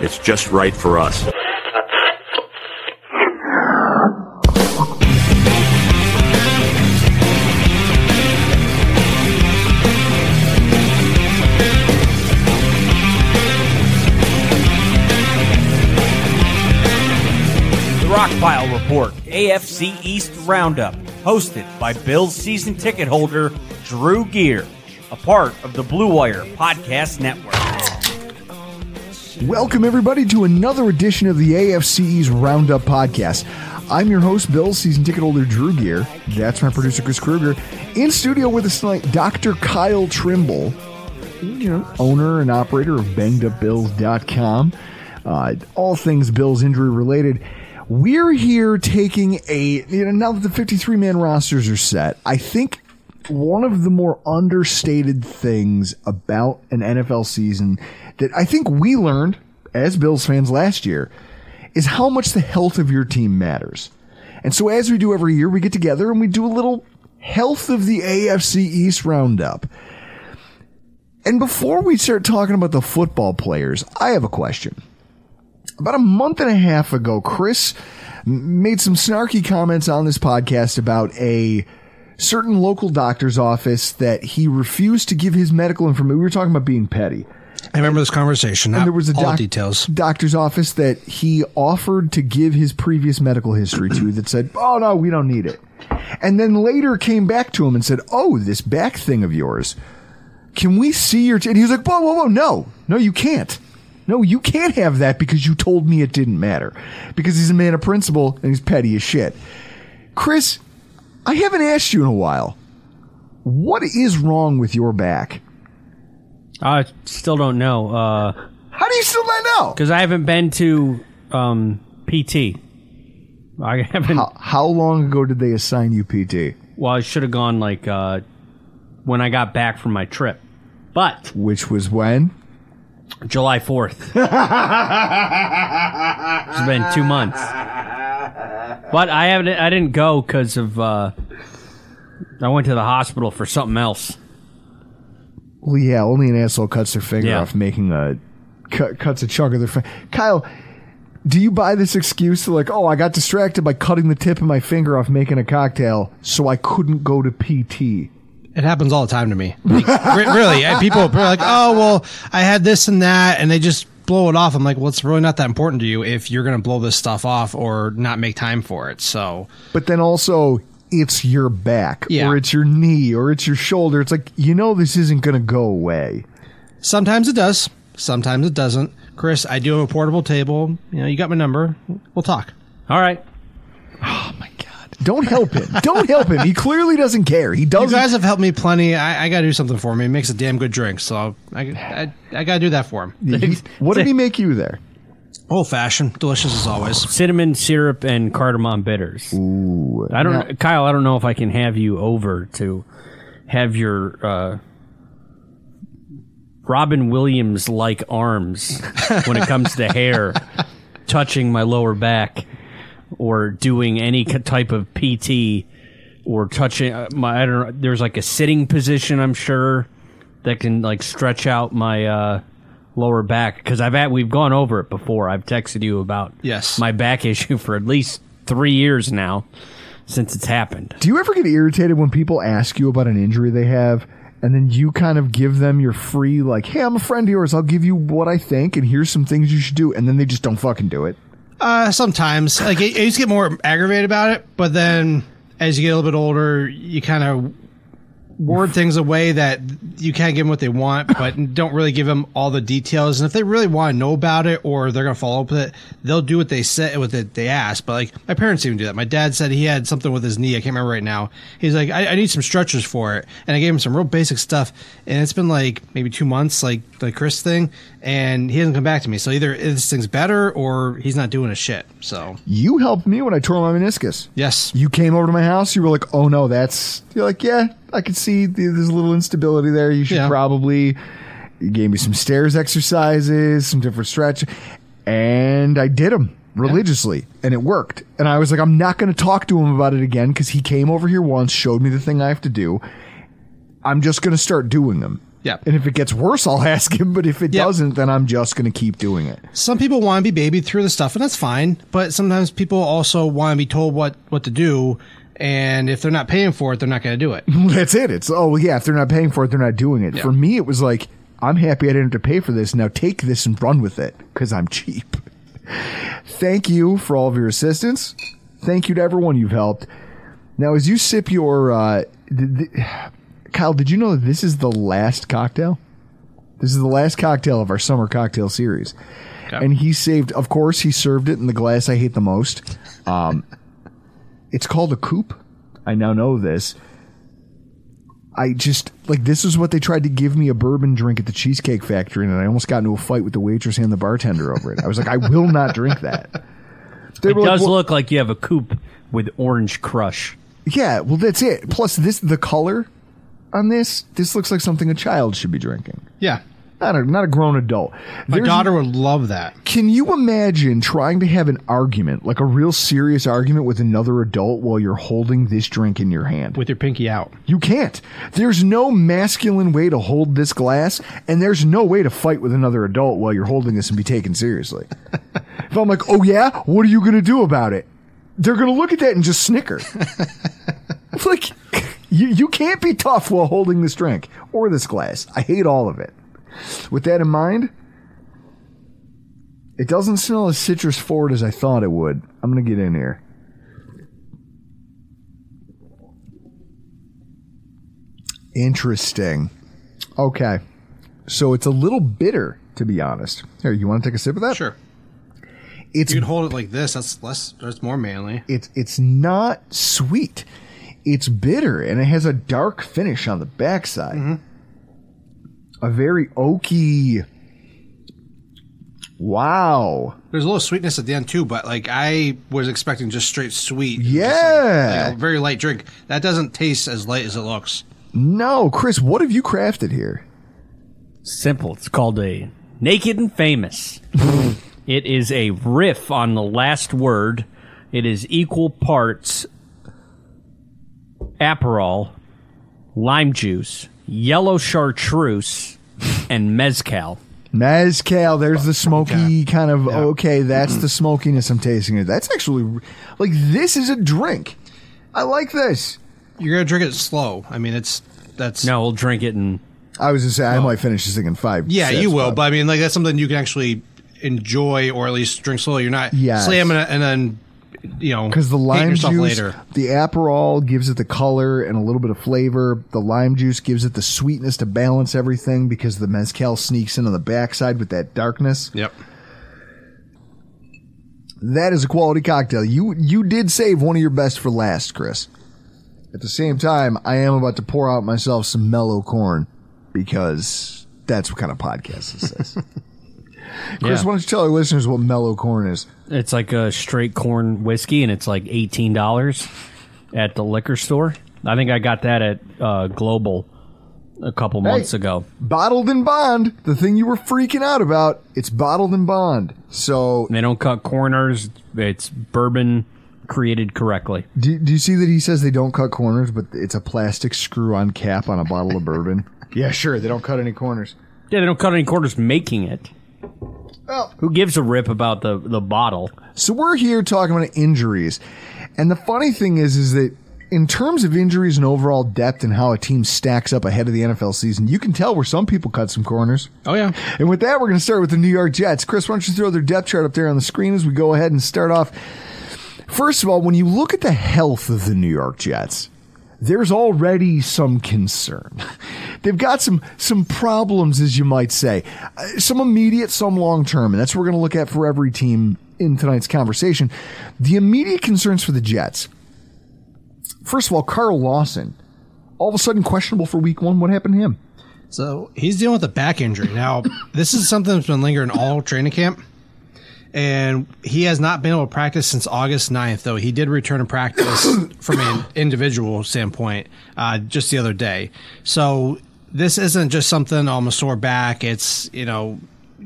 it's just right for us. The Rockpile Report, AFC East Roundup, hosted by Bills season ticket holder Drew Gear, a part of the Blue Wire Podcast Network. Welcome, everybody, to another edition of the AFC East Roundup Podcast. I'm your host, Bill, season ticket holder Drew Gear. That's my producer, Chris Kruger. In studio with us tonight, Dr. Kyle Trimble, you know, owner and operator of bangedupbills.com. Uh, all things Bills injury related. We're here taking a, you know, now that the 53 man rosters are set, I think one of the more understated things about an NFL season that I think we learned as Bills fans last year is how much the health of your team matters. And so as we do every year, we get together and we do a little health of the AFC East roundup. And before we start talking about the football players, I have a question. About a month and a half ago, Chris made some snarky comments on this podcast about a certain local doctor's office that he refused to give his medical information. We were talking about being petty. I remember this conversation. And there was a all details. doctor's office that he offered to give his previous medical history to that said, "Oh no, we don't need it." And then later came back to him and said, "Oh, this back thing of yours, can we see your?" T-? And he was like, "Whoa, whoa, whoa, no, no, you can't." No, you can't have that because you told me it didn't matter. Because he's a man of principle and he's petty as shit. Chris, I haven't asked you in a while. What is wrong with your back? I still don't know. Uh, How do you still not know? because I haven't been to um, PT. I haven't. How, how long ago did they assign you PT? Well, I should have gone like uh, when I got back from my trip, but Which was when? July fourth. it's been two months, but I haven't. I didn't go because of. Uh, I went to the hospital for something else. Well, yeah, only an asshole cuts their finger Yeah. off making a cut, cuts a chunk of their finger. Kyle, do you buy this excuse to like, oh, I got distracted by cutting the tip of my finger off making a cocktail, so I couldn't go to PT? It happens all the time to me. Like, re- really, eh, I- people are like, "Oh, well, I had this and that," and they just blow it off. I'm like, "Well, it's really not that important to you if you're going to blow this stuff off or not make time for it." So, But then also, it's your back, Yeah. or it's your knee, or it's your shoulder. It's like you know this isn't going to go away. sometimes it does, sometimes it doesn't. Chris, I do have a portable table. You know, you got my number. We'll talk. All right. Oh, my God. Don't help him. Don't help him. He clearly doesn't care. He doesn't. You guys have helped me plenty. I, I got to do something for him. He makes a damn good drink, so I, I, I got to do that for him. He- what did he make you there? Old fashioned, delicious as always. Cinnamon syrup and cardamom bitters. Ooh, I don't, Kyle. I don't know if I can have you over to have your uh, Robin Williams like arms when it comes to hair touching my lower back or doing any type of PT or touching uh, my I don't know. There's like a sitting position. I'm sure that can like stretch out my uh, lower back because I've had we've gone over it before. I've texted you about Yes. my back issue for at least three years now since it's happened. Do you ever get irritated when people ask you about an injury they have and then you kind of give them your free, like, hey, I'm a friend of yours. I'll give you what I think and here's some things you should do. And then they just don't fucking do it. Uh, sometimes, like I, I used to get more aggravated about it, but then as you get a little bit older, you kind of word things away that you can't give them what they want, but don't really give them all the details. And if they really want to know about it or they're gonna follow up with it, they'll do what they said, what they, they ask. But like my parents even do that. My dad said he had something with his knee. I can't remember right now. He's like, I, I need some stretchers for it, and I gave him some real basic stuff. And it's been like maybe two months, like the Chris thing, and he hasn't come back to me. So either this thing's better or he's not doing a shit. So You helped me when I tore my meniscus. yes, You came over to my house. You were like, "Oh no, that's." You're like, "Yeah, I can see the- there's a little instability there. You should Yeah. probably." You gave me some stairs exercises, some different stretch, and I did them religiously, and it worked. And I was like, "I'm not going to talk to him about it again because he came over here once, showed me the thing I have to do. I'm just going to start doing them." Yeah. And if it gets worse, I'll ask him. But if it Yep. doesn't, then I'm just going to keep doing it. some people want to be babied through the stuff, and that's fine. But sometimes people also want to be told what what to do, and if they're not paying for it, they're not going to do it. That's it. It's oh yeah, if they're not paying for it, they're not doing it. For me, it was like I'm happy I didn't have to pay for this. Now take this and run with it because I'm cheap. Thank you for all of your assistance. Thank you to everyone you've helped. Now, as you sip your, uh, th- th- Kyle, did you know that this is the last cocktail? This is the last cocktail of our summer cocktail series. And he saved, of course, he served it in the glass I hate the most. Um, it's called a coupe. I now know this. I just like this is what they tried to give me a bourbon drink at the Cheesecake Factory, and I almost got into a fight with the waitress and the bartender over it. I was like, I will not drink that. They It were like, does "Well- look like you have a coupe with orange crush. yeah, well, that's it. Plus, this the color on this. This looks like something a child should be drinking. Yeah, Not a not a grown adult. my There's- daughter would love that. Can you imagine trying to have an argument, like a real serious argument with another adult while you're holding this drink in your hand? With your pinky out, You can't. There's no masculine way to hold this glass, and there's no way to fight with another adult while you're holding this and be taken seriously. if I'm like, oh yeah, what are you going to do about it? They're going to look at that and just snicker. It's like, you, you can't be tough while holding this drink or this glass. I hate all of it. With that in mind, it doesn't smell as citrus forward as I thought it would. I'm going to get in here. Interesting. Okay. So it's a little bitter, to be honest. Here, you want to take a sip of that? sure. It's You can hold it like this. That's less. That's more manly. it's it's not sweet. It's bitter and it has a dark finish on the backside. Mm-hmm. A very oaky. Wow. There's a little sweetness at the end too, but like I was expecting just straight sweet. Just like- Yeah. like a very light drink. That doesn't taste as light as it looks. No, Chris, what have you crafted here? Simple. It's called a Naked and Famous. it is a riff on the last word. It is equal parts Aperol, lime juice, yellow chartreuse, and mezcal. Mezcal, there's the smoky kind of okay, that's the mm. smokiness I'm tasting it. That's actually like this is a drink. I like this. You're gonna drink it slow. I mean, it's that's No, we'll drink it and I was just saying I might finish this thing in five. Yeah, sips, you will. But I mean, like that's something you can actually enjoy or at least drink slowly. You're not Yes. slamming it and then you know because the lime juice, later. the Aperol gives it the color and a little bit of flavor. The lime juice gives it the sweetness to balance everything because the mezcal sneaks in on the backside with that darkness. Yep. That is a quality cocktail. You you did save one of your best for last, Chris. At the same time, I am about to pour out myself some mellow corn because that's what kind of podcast this is. Chris, Yeah. why don't you tell our listeners what mellow corn is? it's like a straight corn whiskey and it's like eighteen dollars at the liquor store. I think I got that at uh, Global a couple months ago. Bottled in bond, the thing you were freaking out about, it's bottled in bond. So They don't cut corners. It's bourbon created correctly. Do, do you see that he says they don't cut corners, but it's a plastic screw-on cap on a bottle of bourbon? Yeah, sure. They don't cut any corners. Yeah, they don't cut any corners making it. Well, Who gives a rip about the the bottle? So we're here talking about injuries. And the funny thing is is that in terms of injuries and overall depth and how a team stacks up ahead of the NFL season, you can tell where some people cut some corners. Oh yeah. And with that, we're going to start with the New York Jets. Chris, why don't you throw their depth chart up there on the screen as we go ahead and start off? First of all, when you look at the health of the New York Jets, there's already some concern. They've got some some problems, as you might say, Uh, some immediate, some long term, and that's what we're going to look at for every team in tonight's conversation. The immediate concerns for the Jets. First of all, Carl Lawson, all of a sudden questionable for Week One. What happened to him? So he's dealing with a back injury. Now, this is something that's been lingering all training camp. And he has not been able to practice since August 9th, though he did return to practice from an individual standpoint uh, just the other day. So this isn't just something, oh, I'm a sore back. It's, you know,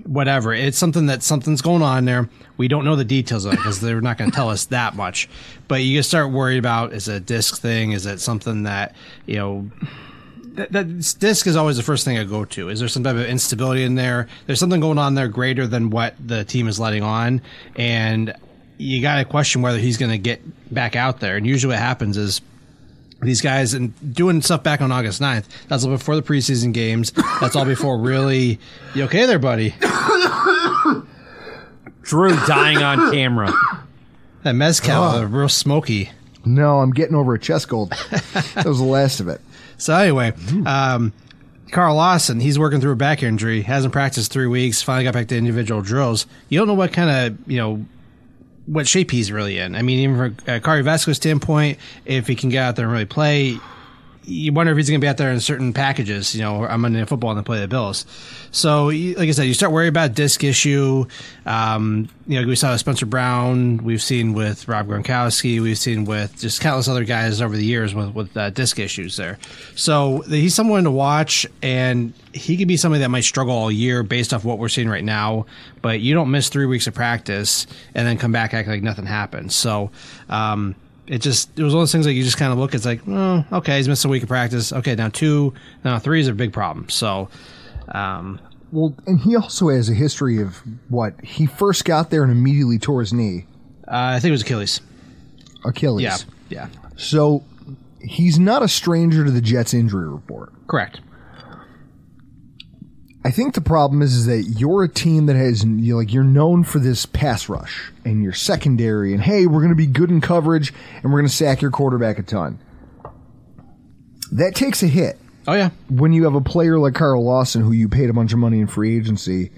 whatever. It's something that something's going on there. We don't know the details of it because they're not going to tell us that much. But you start worried about is it a disc thing? Is it something that, you know, that, that disc is always the first thing I go to. Is there some type of instability in there? There's something going on there greater than what the team is letting on, and you got to question whether he's going to get back out there. And usually, what happens is these guys and doing stuff back on August 9th. That's all before the preseason games. That's all before really. You okay there, buddy? Drew dying on camera. That mezcal, uh, real smoky. No, I'm getting over a chest cold. that was the last of it. So anyway, um, Carl Lawson, he's working through a back injury, hasn't practiced three weeks, finally got back to individual drills. You don't know what kind of, you know, what shape he's really in. I mean, even from a cardiovascular standpoint, if he can get out there and really play, you wonder if he's going to be out there in certain packages. You know, I'm Monday Night Football and play the Bills. So, like I said, you start worrying about disc issue. Um, you know, we saw Spencer Brown. We've seen with Rob Gronkowski. We've seen with just countless other guys over the years with with uh, disc issues there. So he's someone to watch, and he could be somebody that might struggle all year based off what we're seeing right now. But you don't miss three weeks of practice and then come back acting like nothing happened. So. Um, it just it was one of those things like you just kind of look. It's like, oh, okay, he's missed a week of practice. Okay, now two, now three is a big problem. So, um, Well, and he also has a history of what he first got there and immediately tore his knee, uh, I think it was Achilles. Achilles. Yeah, yeah, So he's not a stranger to the Jets injury report. correct. I think the problem is, is that you're a team that has you like you're known for this pass rush and your secondary, and hey, we're going to be good in coverage and we're going to sack your quarterback a ton. That takes a hit Oh yeah, when you have a player like Carl Lawson, who you paid a bunch of money in free agency,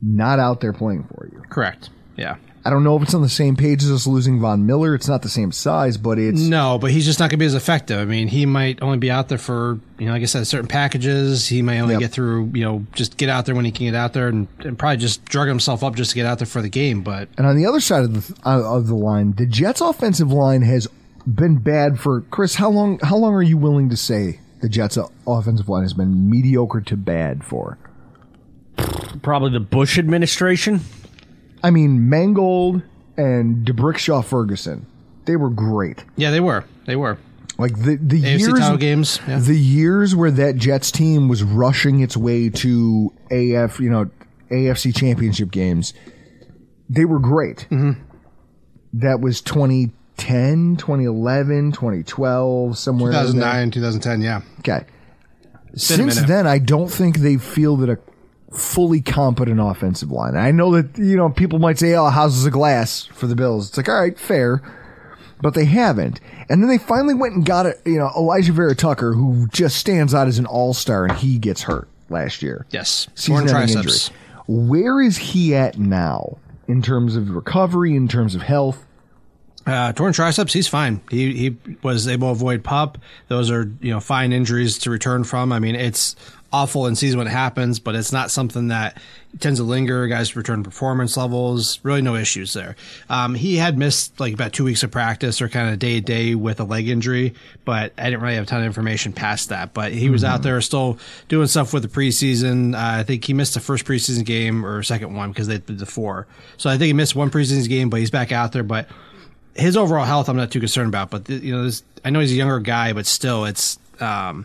not out there playing for you. correct. Yeah. I don't know if it's on the same page as us losing Von Miller. It's not the same size, but it's No, but he's just not going to be as effective. I mean, he might only be out there for you know, like I said, certain packages. He may only Yep. get through you know, just get out there when he can get out there, and, and probably just drug himself up just to get out there for the game. But And on the other side of the uh, of the line, the Jets' offensive line has been bad for Chris. How long? How long are you willing to say the Jets' offensive line has been mediocre to bad for? Probably the Bush administration. I mean, Mangold and D'Brickashaw Ferguson, they were great. yeah, they were, they were Like the the AFC years games. Yeah. the years where that Jets team was rushing its way to AF, you know, AFC championship games, they were great. Mm-hmm. That was 2010, 2011, 2012, somewhere in 2009, 2010. Yeah, Okay. Since then, I don't think they fielded a fully competent offensive line. I know that, you know, people might say, oh, houses of glass for the Bills. It's like, all right, fair. But they haven't. And then they finally went and got, a, you know, Alijah Vera-Tucker, who just stands out as an all star, and he gets hurt last year. yes, triceps. injury. Where is he at now in terms of recovery, in terms of health? Uh, torn triceps, he's fine. He he was able to avoid pup. Those are you know fine injuries to return from. I mean, it's awful in season when it happens, but it's not something that tends to linger. Guys return performance levels. Really, no issues there. Um, he had missed like about two weeks of practice or kind of day to day with a leg injury, but I didn't really have a ton of information past that. But he was out there still doing stuff with the preseason. Uh, I think he missed the first preseason game or second one because they did the four. So I think he missed one preseason game, but he's back out there. But his overall health, I'm not too concerned about. But th- you know, this, I know he's a younger guy, but still, it's um,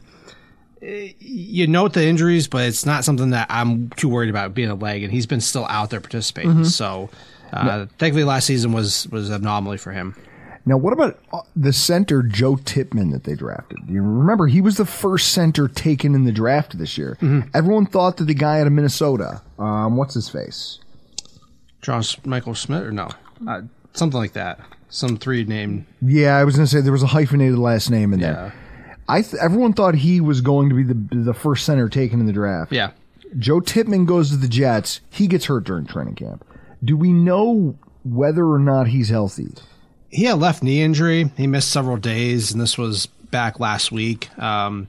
you note the injuries, but it's not something that I'm too worried about being a leg, and he's been still out there participating. Mhm. So, uh, thankfully, last season was was an anomaly for him. Now, what about uh, the center Joe Tippmann that they drafted? You remember he was the first center taken in the draft this year. Everyone thought that the guy out of Minnesota, um, what's his face? John Michael Smith or no, uh, something like that. Some three name. Yeah, I was going to say there was a hyphenated last name in there. I th- everyone thought he was going to be the the first center taken in the draft. Yeah. Joe Tippmann goes to the Jets. He gets hurt during training camp. Do we know whether or not he's healthy? he had left knee injury. He missed several days, and this was back last week um,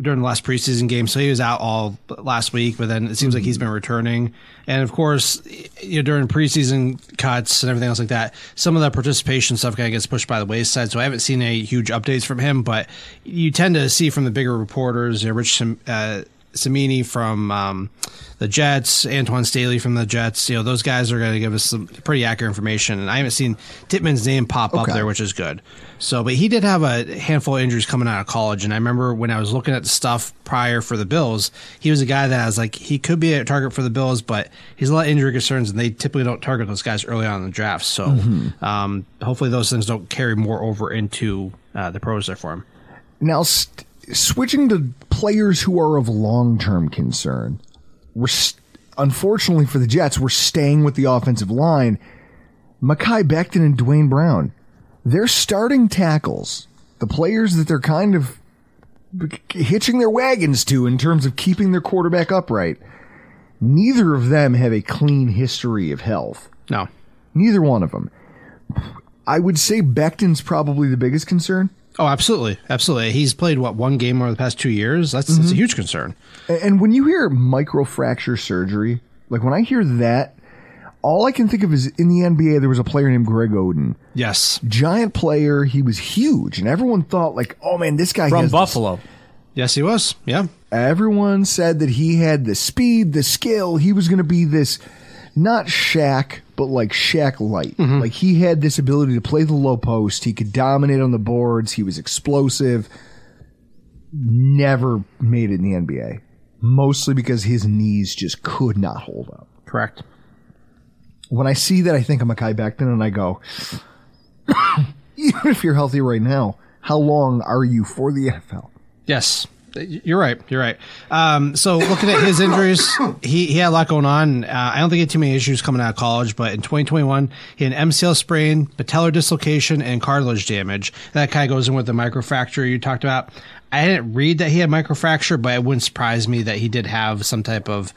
during the last preseason game. So he was out all last week, but then it seems like he's been returning. And of course, you know, during preseason cuts and everything else like that, some of the participation stuff kind of gets pushed by the wayside. So I haven't seen any huge updates from him, but you tend to see from the bigger reporters, you know, Rich uh, Cimini from um, the Jets, Antoine Staley from the Jets. You know, those guys are going to give us some pretty accurate information. And I haven't seen Tippmann's name pop up there, which is good. So, but he did have a handful of injuries coming out of college. And I remember when I was looking at the stuff prior for the Bills, he was a guy that I was like, he could be a target for the Bills, but he's a lot of injury concerns, and they typically don't target those guys early on in the draft. So, Mhm. um, hopefully those things don't carry more over into uh, the pros there for him. Now, st- switching to players who are of long term concern, we're st- unfortunately for the Jets, we're staying with the offensive line. Mekhi Becton and Duane Brown, they're starting tackles, the players that they're kind of hitching their wagons to in terms of keeping their quarterback upright. Neither of them have a clean history of health. No. Neither one of them. I would say Becton's probably the biggest concern. Oh, absolutely, absolutely. He's played what one game over the past two years. That's, that's a mm-hmm. huge concern. And when you hear microfracture surgery, like when I hear that, all I can think of is in the NBA there was a player named Greg Oden. Yes. Giant player, he was huge, and everyone thought like, oh man, this guy From has this- Buffalo. Yes, he was. Yeah. Everyone said that he had the speed, the skill. He was going to be this, not Shaq, but like Shaq light. Mm-hmm. Like he had this ability to play the low post. He could dominate on the boards. He was explosive. Never made it in the NBA. Mostly because his knees just could not hold up. Correct. When I see that, I think of Mekhi Becton and I go, even if you're healthy right now, how long are you for the NFL? Yes. You're right. You're right. Um, so looking at his injuries, he, he had a lot going on. Uh, I don't think he had too many issues coming out of college, but in 2021, he had an MCL sprain, patellar dislocation, and cartilage damage. That kind of goes in with the microfracture you talked about. I didn't read that he had microfracture, but it wouldn't surprise me that he did have some type of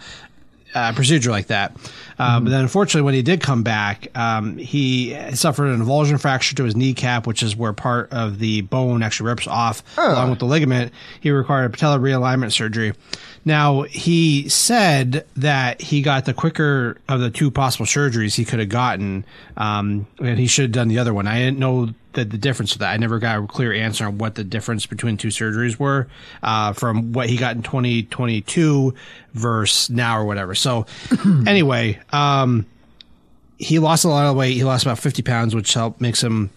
uh, procedure like that. Um, But then, unfortunately, when he did come back, um, he suffered an avulsion fracture to his kneecap, which is where part of the bone actually rips off along with the ligament. He required a patellar realignment surgery. Now, he said that he got the quicker of the two possible surgeries he could have gotten, um, and he should have done the other one. I didn't know the, the difference of that. I never got a clear answer on what the difference between two surgeries were uh, from what he got in 2022 versus now or whatever. So, anyway, um, he lost a lot of weight. He lost about 50 pounds, which helped makes him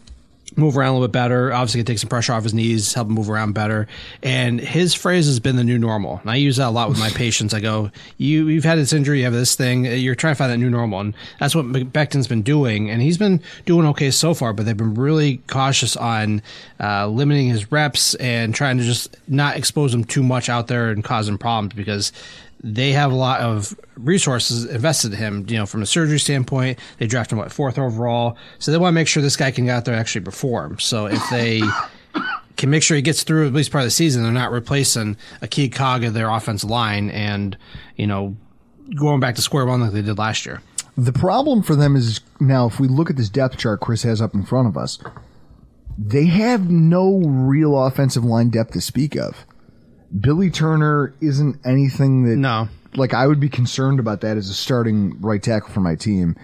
move around a little bit better. Obviously, it takes some pressure off his knees, help him move around better. And his phrase has been the new normal. And I use that a lot with my patients. I go, "You, you've had this injury, you have this thing. You're trying to find that new normal." And that's what Becton's been doing, and he's been doing okay so far. But they've been really cautious on uh, limiting his reps and trying to just not expose him too much out there and cause him problems because they have a lot of resources invested in him, you know, from a surgery standpoint. They drafted him, what, fourth overall. So they want to make sure this guy can get out there and actually perform. So if they can make sure he gets through at least part of the season, they're not replacing a key cog of their offensive line and, you know, going back to square one like they did last year. The problem for them is now, if we look at this depth chart Chris has up in front of us, they have no real offensive line depth to speak of. Billy Turner isn't anything that. No. Like, I would be concerned about that as a starting right tackle for my team.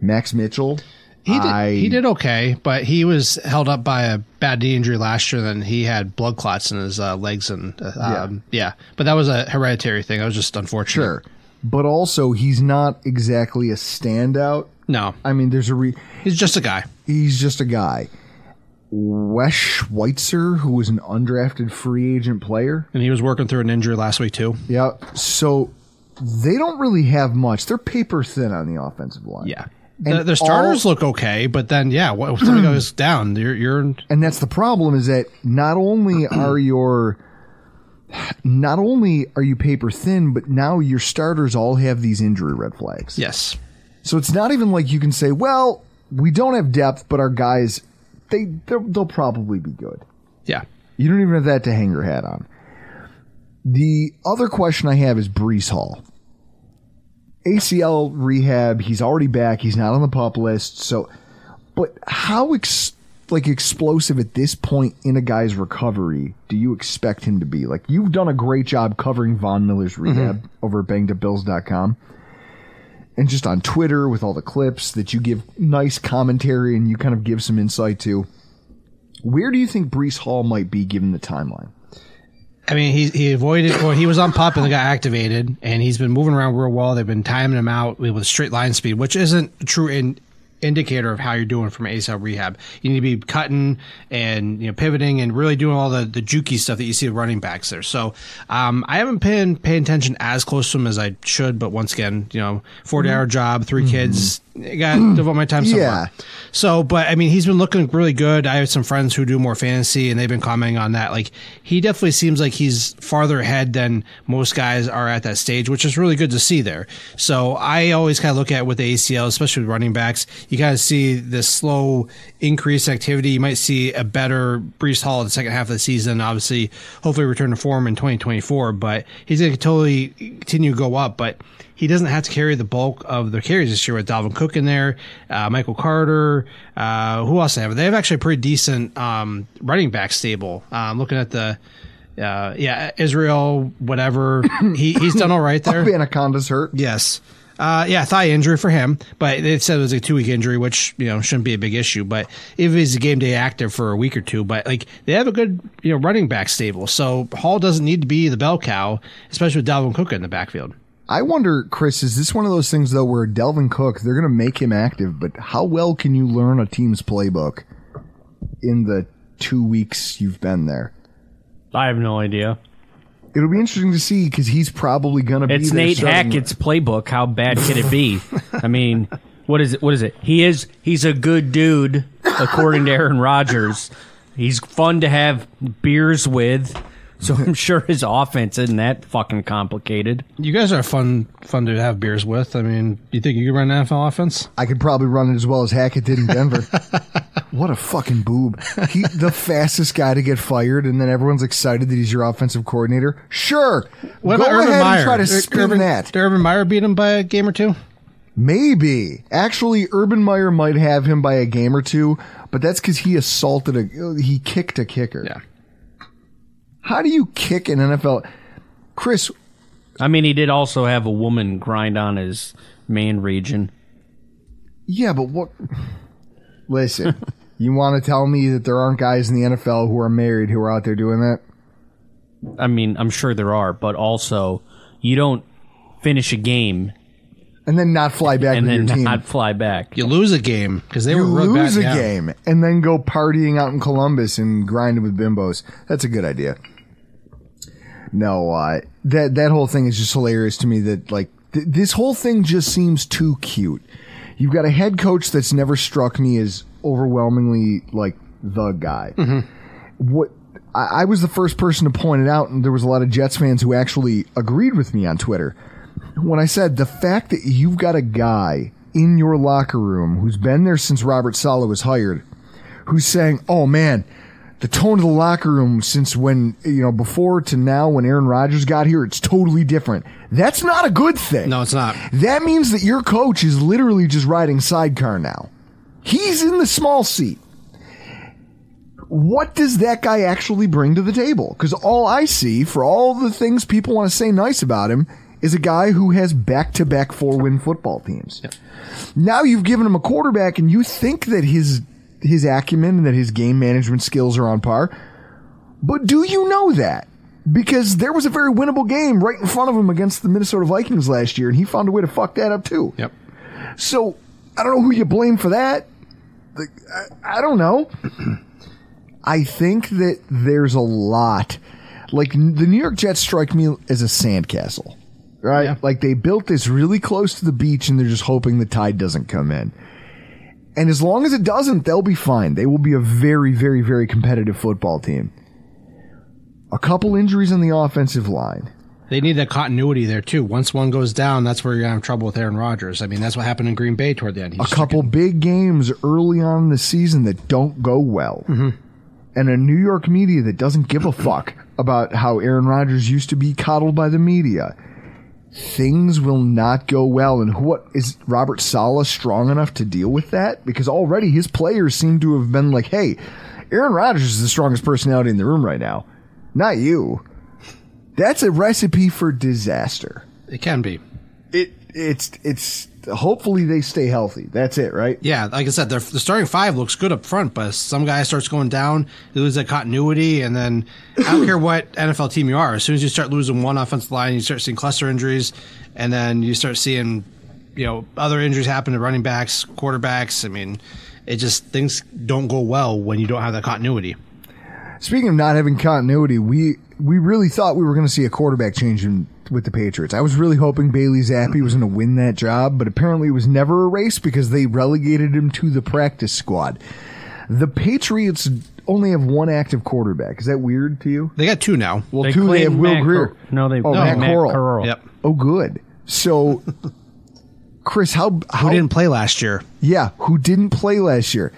Max Mitchell. He did, I, he did okay, but he was held up by a bad knee injury last year. Then he had blood clots in his uh, legs, and uh, um, yeah. But that was a hereditary thing. That was just unfortunate. Sure. But also, he's not exactly a standout. No. I mean, there's a re. He's just a guy. he's just a guy. Wes Schweitzer, who was an undrafted free agent player. And he was working through an injury last week too. Yeah. So they don't really have much. They're paper thin on the offensive line. Yeah. And The, the starters all- look okay, but then yeah, what somebody goes down? You're you're and that's the problem is that not only are your not only are you paper thin, but now your starters all have these injury red flags. yes. So it's not even like you can say, well, we don't have depth, but our guys, they they'll, probably be good. Yeah. You don't even have that to hang your hat on. The other question I have is Breece Hall. ACL rehab, he's already back. He's not on the pup list. So, but how ex- like explosive at this point in a guy's recovery do you expect him to be? Like you've done a great job covering Von Miller's mm-hmm. rehab over at bangedupbills.com. And just on Twitter with all the clips that you give nice commentary and you kind of give some insight to. Where do you think Breece Hall might be given the timeline? I mean, he he avoided, well, he was on pup and got activated, and he's been moving around real well. They've been timing him out with straight line speed, which isn't true in, indicator of how you're doing from ACL rehab. You need to be cutting and you know pivoting and really doing all the the jukey stuff that you see with running backs there. So um, I haven't been paying attention as close to him as I should, but once again, you know, forty hour job, 3 kids, I got to devote my time somewhere. Yeah. So, but I mean, he's been looking really good. I have some friends who do more fantasy, and they've been commenting on that. Like, he definitely seems like he's farther ahead than most guys are at that stage, which is really good to see there. So, I always kind of look at with the ACL, especially with running backs. You kind of see this slow increase activity. You might see a better Breece Hall in the second half of the season. Obviously, hopefully, return to form in 2024. But he's going to totally continue to go up. But he doesn't have to carry the bulk of the carries this year with Dalvin Cook in there, uh, Michael Carter. Uh, who else they have? They have actually a pretty decent um, running back stable. Um, looking at the, uh, yeah, Israel, whatever. he, he's done all right there. Anaconda's hurt. Yes. Uh, yeah, thigh injury for him, but they said it was a two week injury, which you know shouldn't be a big issue. But if he's a game day active for a week or two, but like they have a good you know running back stable, so Hall doesn't need to be the bell cow, especially with Dalvin Cook in the backfield. I wonder, Chris, is this one of those things though where Dalvin Cook, they're going to make him active, but how well can you learn a team's playbook in the two weeks you've been there? I have no idea. It'll be interesting to see because he's probably going to be. It's Nate Hackett's playbook. How bad could it be? I mean, what is it? What is it? He is. He's a good dude, according to Aaron Rodgers. He's fun to have beers with. So I'm sure his offense isn't that fucking complicated. You guys are fun fun to have beers with. I mean, you think you could run an NFL offense? I could probably run it as well as Hackett did in Denver. what a fucking boob! He, the fastest guy to get fired, and then everyone's excited that he's your offensive coordinator. Sure, What go about ahead Urban Meyer? and try to Ur- spin Urban, that. Did Urban Meyer beat him by a game or two? Maybe. Actually, Urban Meyer might have him by a game or two, but that's because he assaulted a, he kicked a kicker. Yeah. How do you kick an NFL? Chris, I mean, he did also have a woman grind on his man region. yeah, but what? Listen, you want to tell me that there aren't guys in the NFL who are married who are out there doing that? I mean, I'm sure there are, but also you don't finish a game And then not fly back and with then your team. not fly back. You lose a game because they you were lose bad, a yeah. game and then go partying out in Columbus and grinding with bimbos. That's a good idea. No, uh, that that whole thing is just hilarious to me. That like th- this whole thing just seems too cute. You've got a head coach that's never struck me as overwhelmingly like the guy. What I, I was the first person to point it out, and there was a lot of Jets fans who actually agreed with me on Twitter when I said the fact that you've got a guy in your locker room who's been there since Robert Saleh was hired, who's saying, "Oh man, the tone of the locker room since when you know before to now when Aaron Rodgers got here, it's totally different." That's not a good thing. No, it's not. That means that your coach is literally just riding sidecar now. He's in the small seat. What does that guy actually bring to the table? Because all I see for all the things people want to say nice about him is a guy who has back to back four win football teams. Now you've given him a quarterback and you think that his his acumen and that his game management skills are on par. But do you know that? Because there was a very winnable game right in front of him against the Minnesota Vikings last year, and he found a way to fuck that up too. Yep. So I don't know who you blame for that. Like, I, I don't know. I think that there's a lot. Like the New York Jets strike me as a sandcastle, right? Like they built this really close to the beach and they're just hoping the tide doesn't come in. And as long as it doesn't, they'll be fine. They will be a very, very, very competitive football team. A couple injuries on the offensive line. They need that continuity there too. Once one goes down, that's where you're gonna have trouble with Aaron Rodgers. I mean, that's what happened in Green Bay toward the end. He a couple big games early on in the season that don't go well. Mm-hmm. And a New York media that doesn't give a fuck about how Aaron Rodgers used to be coddled by the media. Things will not go well. And what is Robert Saleh strong enough to deal with that? Because already his players seem to have been like, hey, Aaron Rodgers is the strongest personality in the room right now, not you. That's a recipe for disaster. It can be. It it's it's hopefully they stay healthy. That's it, right? Yeah, like I said, the the starting five looks good up front, but some guy starts going down, you lose that continuity, and then I don't care what NFL team you are. As soon as you start losing one offensive line, you start seeing cluster injuries, and then you start seeing, you know, other injuries happen to running backs, quarterbacks. I mean, it just things don't go well when you don't have that continuity. Speaking of not having continuity, we we really thought we were going to see a quarterback change in, with the Patriots. I was really hoping Bailey Zappe was going to win that job, but apparently it was never a race because they relegated him to the practice squad. The Patriots only have one active quarterback. Is that weird to you? They got two now. Well, They two they have claimed Will Matt Greer. Cor- no, they- oh no, Matt, Matt Corral. Corral. Yep. Oh, good. So, Chris, how how Who didn't play last year? Yeah, who didn't play last year?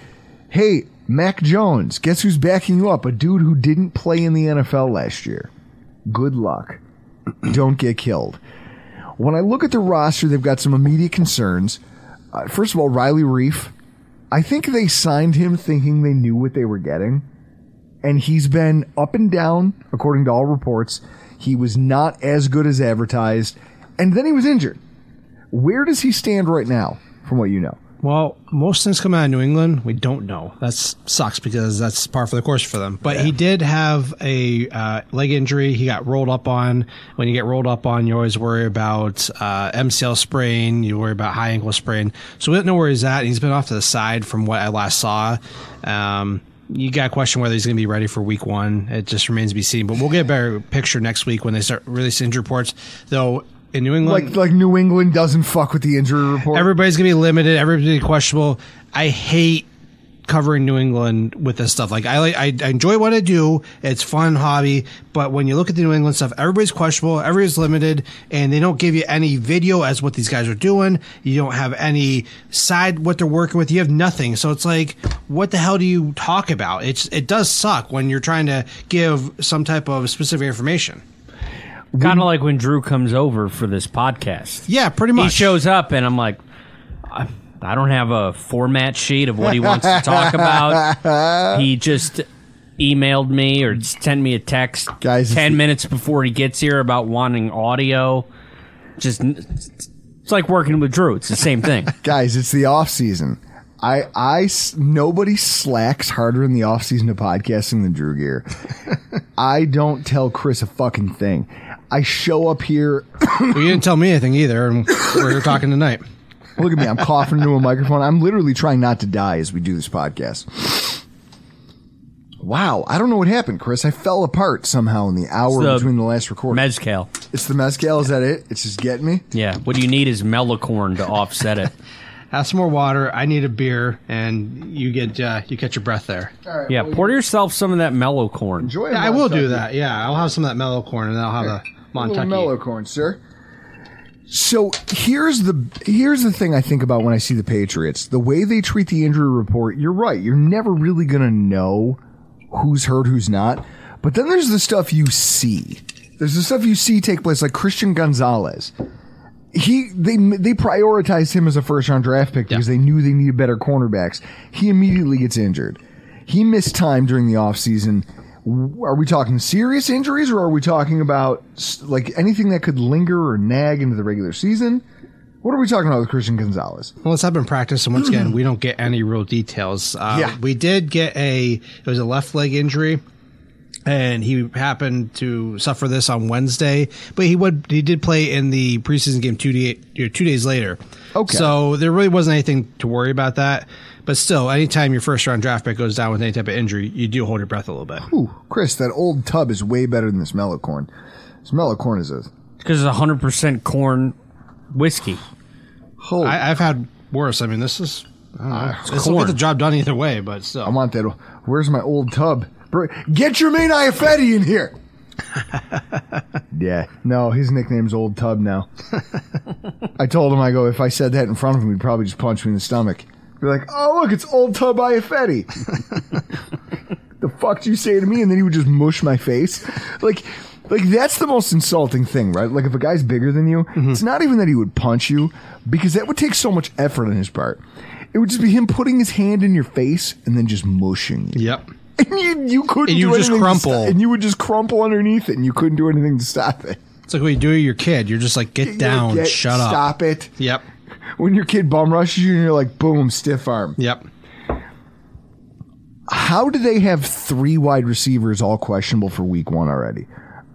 Hey, Mac Jones, guess who's backing you up? A dude who didn't play in the NFL last year. Good luck. Don't get killed. When I look at the roster, they've got some immediate concerns. Uh, first of all, Riley Reiff. I think they signed him thinking they knew what they were getting. And he's been up and down, according to all reports. He was not as good as advertised. And then he was injured. Where does he stand right now, from what you know? Well, most things come out of New England. We don't know. That sucks because that's par for the course for them. But he did have a uh, leg injury. He got rolled up on. When you get rolled up on, you always worry about uh, MCL sprain. You worry about high ankle sprain. So we don't know where he's at. He's been off to the side from what I last saw. Um, you got to question whether he's going to be ready for week one. It just remains to be seen. But we'll get a better picture next week when they start releasing injury reports. Though in New England, Like like New England doesn't fuck with the injury report. Everybody's gonna be limited. Everybody's questionable. I hate covering New England with this stuff. Like I like, I, I enjoy what I do. It's fun hobby. But when you look at the New England stuff, everybody's questionable. Everybody's limited, and they don't give you any video as what these guys are doing. You don't have any side what they're working with. You have nothing. So it's like, what the hell do you talk about? It's it does suck when you're trying to give some type of specific information. Kind of like when Drew comes over for this podcast. Yeah, pretty much. He shows up, and I'm like, I, I don't have a format sheet of what he wants to talk about. He just emailed me or sent me a text Guys, 10 you- minutes before he gets here about wanting audio. Just, it's like working with Drew. It's the same thing. Guys, it's the off season. I I nobody slacks harder in the off season of podcasting than Drew Gear. I don't tell Chris a fucking thing. I show up here. Well, you didn't tell me anything either, and we're here talking tonight. Look at me. I'm coughing into a microphone. I'm literally trying not to die as we do this podcast. Wow, I don't know what happened, Chris. I fell apart somehow in the hour the between the last recording. Mezcal. it's the mezcal. Is that it? It's just getting me. Yeah. What do you need is mellow corn to offset it. Have some more water. I need a beer, and you get uh, you catch your breath there. Yeah. Pour yourself some of that mellow corn. Enjoy. Yeah, I will do that. Yeah, I'll have some of that mellow corn, and then I'll have a A little Montucky. mellow corn, sir. So here's the here's the thing I think about when I see the Patriots. The way they treat the injury report, you're right. You're never really gonna know who's hurt, who's not. But then there's the stuff you see. There's the stuff you see take place, like Christian Gonzalez. He they they prioritized him as a first round draft pick because they knew they needed better cornerbacks. He immediately gets injured. He missed time during the offseason. Are we talking serious injuries or are we talking about like anything that could linger or nag into the regular season? What are we talking about with Christian Gonzalez? Well, let's have been practice, and once again, we don't get any real details. Uh, Yeah. we did get a it was a left leg injury. And he happened to suffer this on Wednesday. But he would he did play in the preseason game two day, two days later. Okay. so there really wasn't anything to worry about that. But still, anytime your first round draft pick goes down with any type of injury, you do hold your breath a little bit. Ooh, Chris, that old tub is way better than this mellow corn. This mellow corn is a Because it's 100% corn whiskey. whole. I, I've had worse. I mean, this is. I don't know. Ah, it's This will corn. get the job done either way, but still. I want that. Where's my old tub? Get your main Iafetti in here. yeah, no, his nickname's Old Tub now. I told him, I go, if I said that in front of him, he'd probably just punch me in the stomach. Be like, oh, look, it's Old Tub Iafetti. the fuck do you say to me? And then he would just mush my face. Like, like that's the most insulting thing, right? Like if a guy's bigger than you, mm-hmm. it's not even that he would punch you because that would take so much effort on his part. It would just be him putting his hand in your face and then just mushing you. Yep. And you, you couldn't And you do just anything to crumple. stop- and you would just crumple underneath it and you couldn't do anything to stop it. It's like what you do to your kid. You're just like, get You're down, "Get- shut up. Stop it. Yep. When your kid bum rushes you and you're like, boom, stiff arm. Yep. How do they have three wide receivers all questionable for week one already?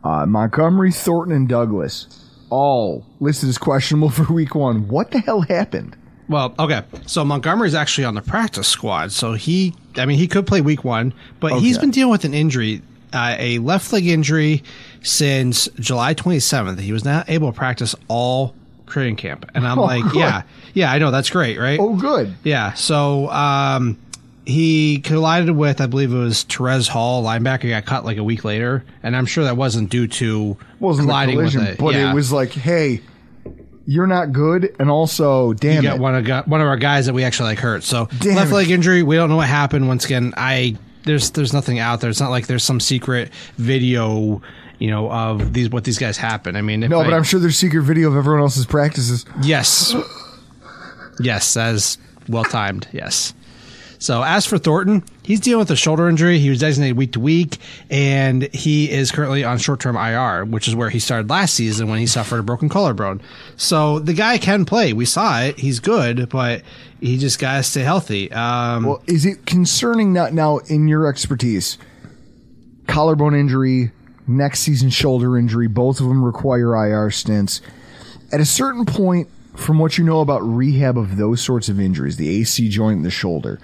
Uh, Montgomery, Thornton, and Douglas all listed as questionable for week one. What the hell happened? Well, okay. So Montgomery's actually on the practice squad. So he, I mean, he could play week one, but he's been dealing with an injury, uh, a left leg injury since July 27th. He was not able to practice all training camp. And I'm Oh, like, good. yeah, yeah, I know. That's great, right? Oh, good. Yeah. So, um, he collided with, I believe it was Terez Hall, linebacker, got cut like a week later, and I'm sure that wasn't due to Wasn't colliding collision, with it. but Yeah. it was like, hey, you're not good, and also, you damn got it, one of one of our guys that we actually like hurt. So Damn left it. leg injury. We don't know what happened. Once again, I there's there's nothing out there. It's not like there's some secret video, you know, of these what these guys happen. I mean, no, I- but I'm sure there's secret video of everyone else's practices. yes, yes, as well timed. Yes. So as for Thornton, he's dealing with a shoulder injury. He was designated week to week, and he is currently on short-term IR, which is where he started last season when he suffered a broken collarbone. So the guy can play. We saw it. He's good, but he just got to stay healthy. Um, Well, is it concerning not now in your expertise? Collarbone injury, next season shoulder injury, both of them require IR stints. At a certain point, from what you know about rehab of those sorts of injuries, the AC joint and the shoulder,